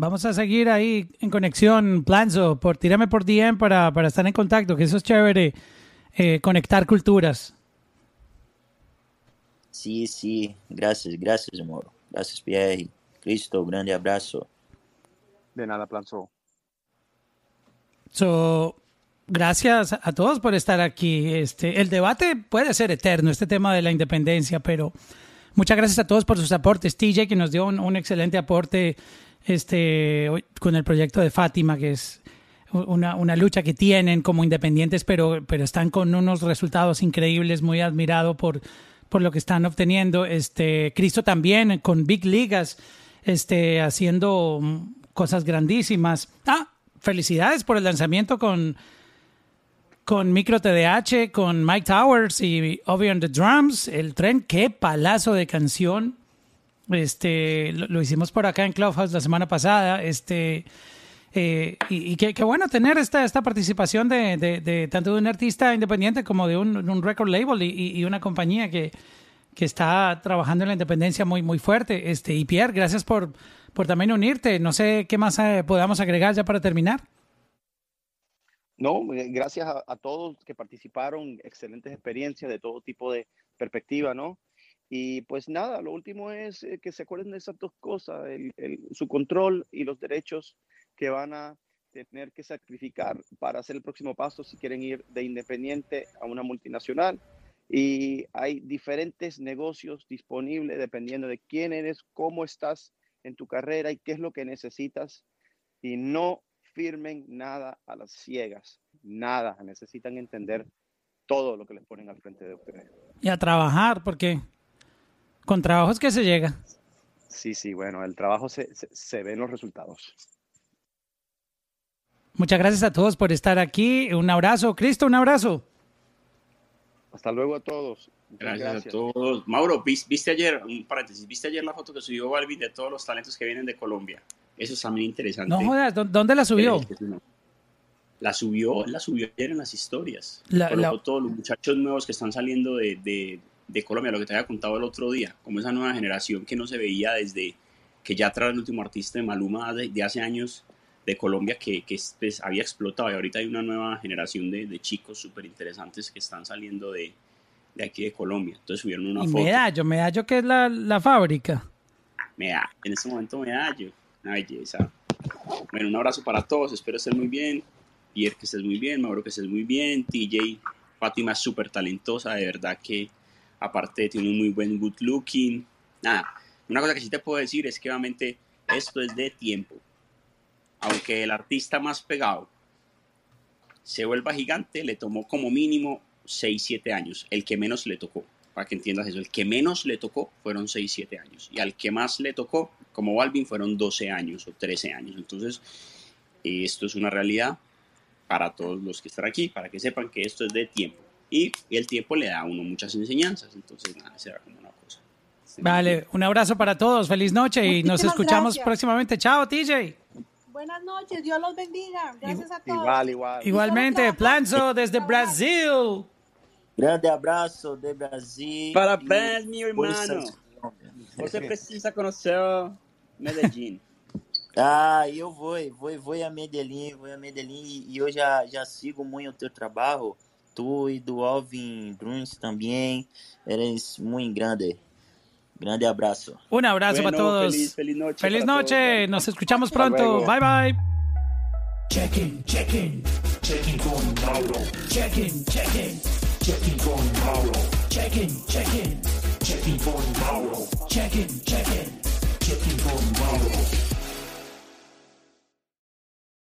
Vamos a seguir ahí en conexión, Planzo, por tírame por DM para, para estar en contacto, que eso es chévere, eh, conectar culturas. Sim, sim. Graças, graças, amor. Graças, Pierre. Cristo, grande abraço. De nada, Planzo. So, gracias a todos por estar aquí. Este, el debate puede ser eterno, este tema de la independencia, pero muchas gracias a todos por sus aportes. TJ, que nos dio un, un excelente aporte este, con el proyecto de Fátima, que es una, una lucha que tienen como independientes, pero, pero están con unos resultados increíbles, muy admirado por, por lo que están obteniendo. Este, Cristo también con Big Ligas, este, haciendo cosas grandísimas. Ah, felicidades por el lanzamiento con, con Micro TDH, con Mike Towers y Obi on the Drums. El tren, qué palazo de canción. Este, lo, hicimos por acá en Clubhouse la semana pasada. Este, eh, y, y qué, bueno tener esta, esta participación de, tanto de un artista independiente como de un, record label y, y- una compañía que, que está trabajando en la independencia muy, muy fuerte. Este, y Pierre, gracias por, por también unirte. No sé qué más eh, podamos agregar ya para terminar. No, eh, gracias a todos que participaron, excelentes experiencias de todo tipo de perspectiva, ¿no? Y pues nada, lo último es eh, que se acuerden de esas dos cosas, el- el- su control y los derechos que van a tener que sacrificar para hacer el próximo paso si quieren ir de independiente a una multinacional. Y hay diferentes negocios disponibles dependiendo de quién eres, cómo estás en tu carrera y qué es lo que necesitas. Y no firmen nada a las ciegas, nada. Necesitan entender todo lo que les ponen al frente de ustedes. Y a trabajar, porque con trabajos que se llega. Sí, sí, bueno, el trabajo se, se, se ven los resultados. Muchas gracias a todos por estar aquí. Un abrazo. Cristo, un abrazo. Hasta luego a todos. Gracias, a todos. Mauro, ¿vis- ¿viste ayer, un paréntesis, viste ayer la foto que subió Balvin de todos los talentos que vienen de Colombia? Eso es también interesante. No jodas, ¿dó- ¿dónde la subió? La subió, la subió ayer en las historias. La- Colocó la- todos los muchachos nuevos que están saliendo de, de- de Colombia, lo que te había contado el otro día, como esa nueva generación que no se veía desde que ya tras el último artista de Maluma de, de hace años de Colombia que, que pues, había explotado y ahorita hay una nueva generación de, de chicos súper interesantes que están saliendo de, de aquí de Colombia. Entonces subieron una Y foto. Medallo, Medallo que es la, la fábrica. Me da, en este momento me da yo. Una belleza. Bueno, un abrazo para todos. Espero estés muy bien. Pierre, que estés muy bien. Mauro, que estés muy bien. TJ, Fátima es súper talentosa. De verdad que, aparte, tiene un muy buen good looking. Nada, una cosa que sí te puedo decir es que, obviamente, esto es de tiempo. Aunque el artista más pegado se vuelva gigante, le tomó como mínimo 6, 7 años. El que menos le tocó, para que entiendas eso. El que menos le tocó fueron 6, 7 años. Y al que más le tocó, como Balvin, fueron 12 años o 13 años. Entonces, esto es una realidad para todos los que están aquí, para que sepan que esto es de tiempo. Y el tiempo le da a uno muchas enseñanzas. Entonces, nada, será como una cosa. Vale, un abrazo para todos. Feliz noche y nos escuchamos gracias. próximamente. Chao, TJ. Buenas noches, Dios los bendiga. Gracias a todos. Igual, igual. Igualmente, Planzo desde Brasil. Grande abraço de Brasil. Parabéns, meu irmão. Você precisa conhecer Medellín. Ah, eu vou, vou, vou a Medellín, vou a Medellín e, e eu já, já sigo muito o teu trabalho. Tu e do Alvin Bruns também. Eres muito grande. Grande abraço. Un abrazo Bueno, para todos. feliz- feliz noche Feliz noche. todos. Nos escuchamos Hasta pronto. luego. Bye bye. Check-in, check-in, check-in con Mauro. Check-in, check-in, check-in con Mauro. Check-in, check-in, check-in con Mauro. Check-in, check-in,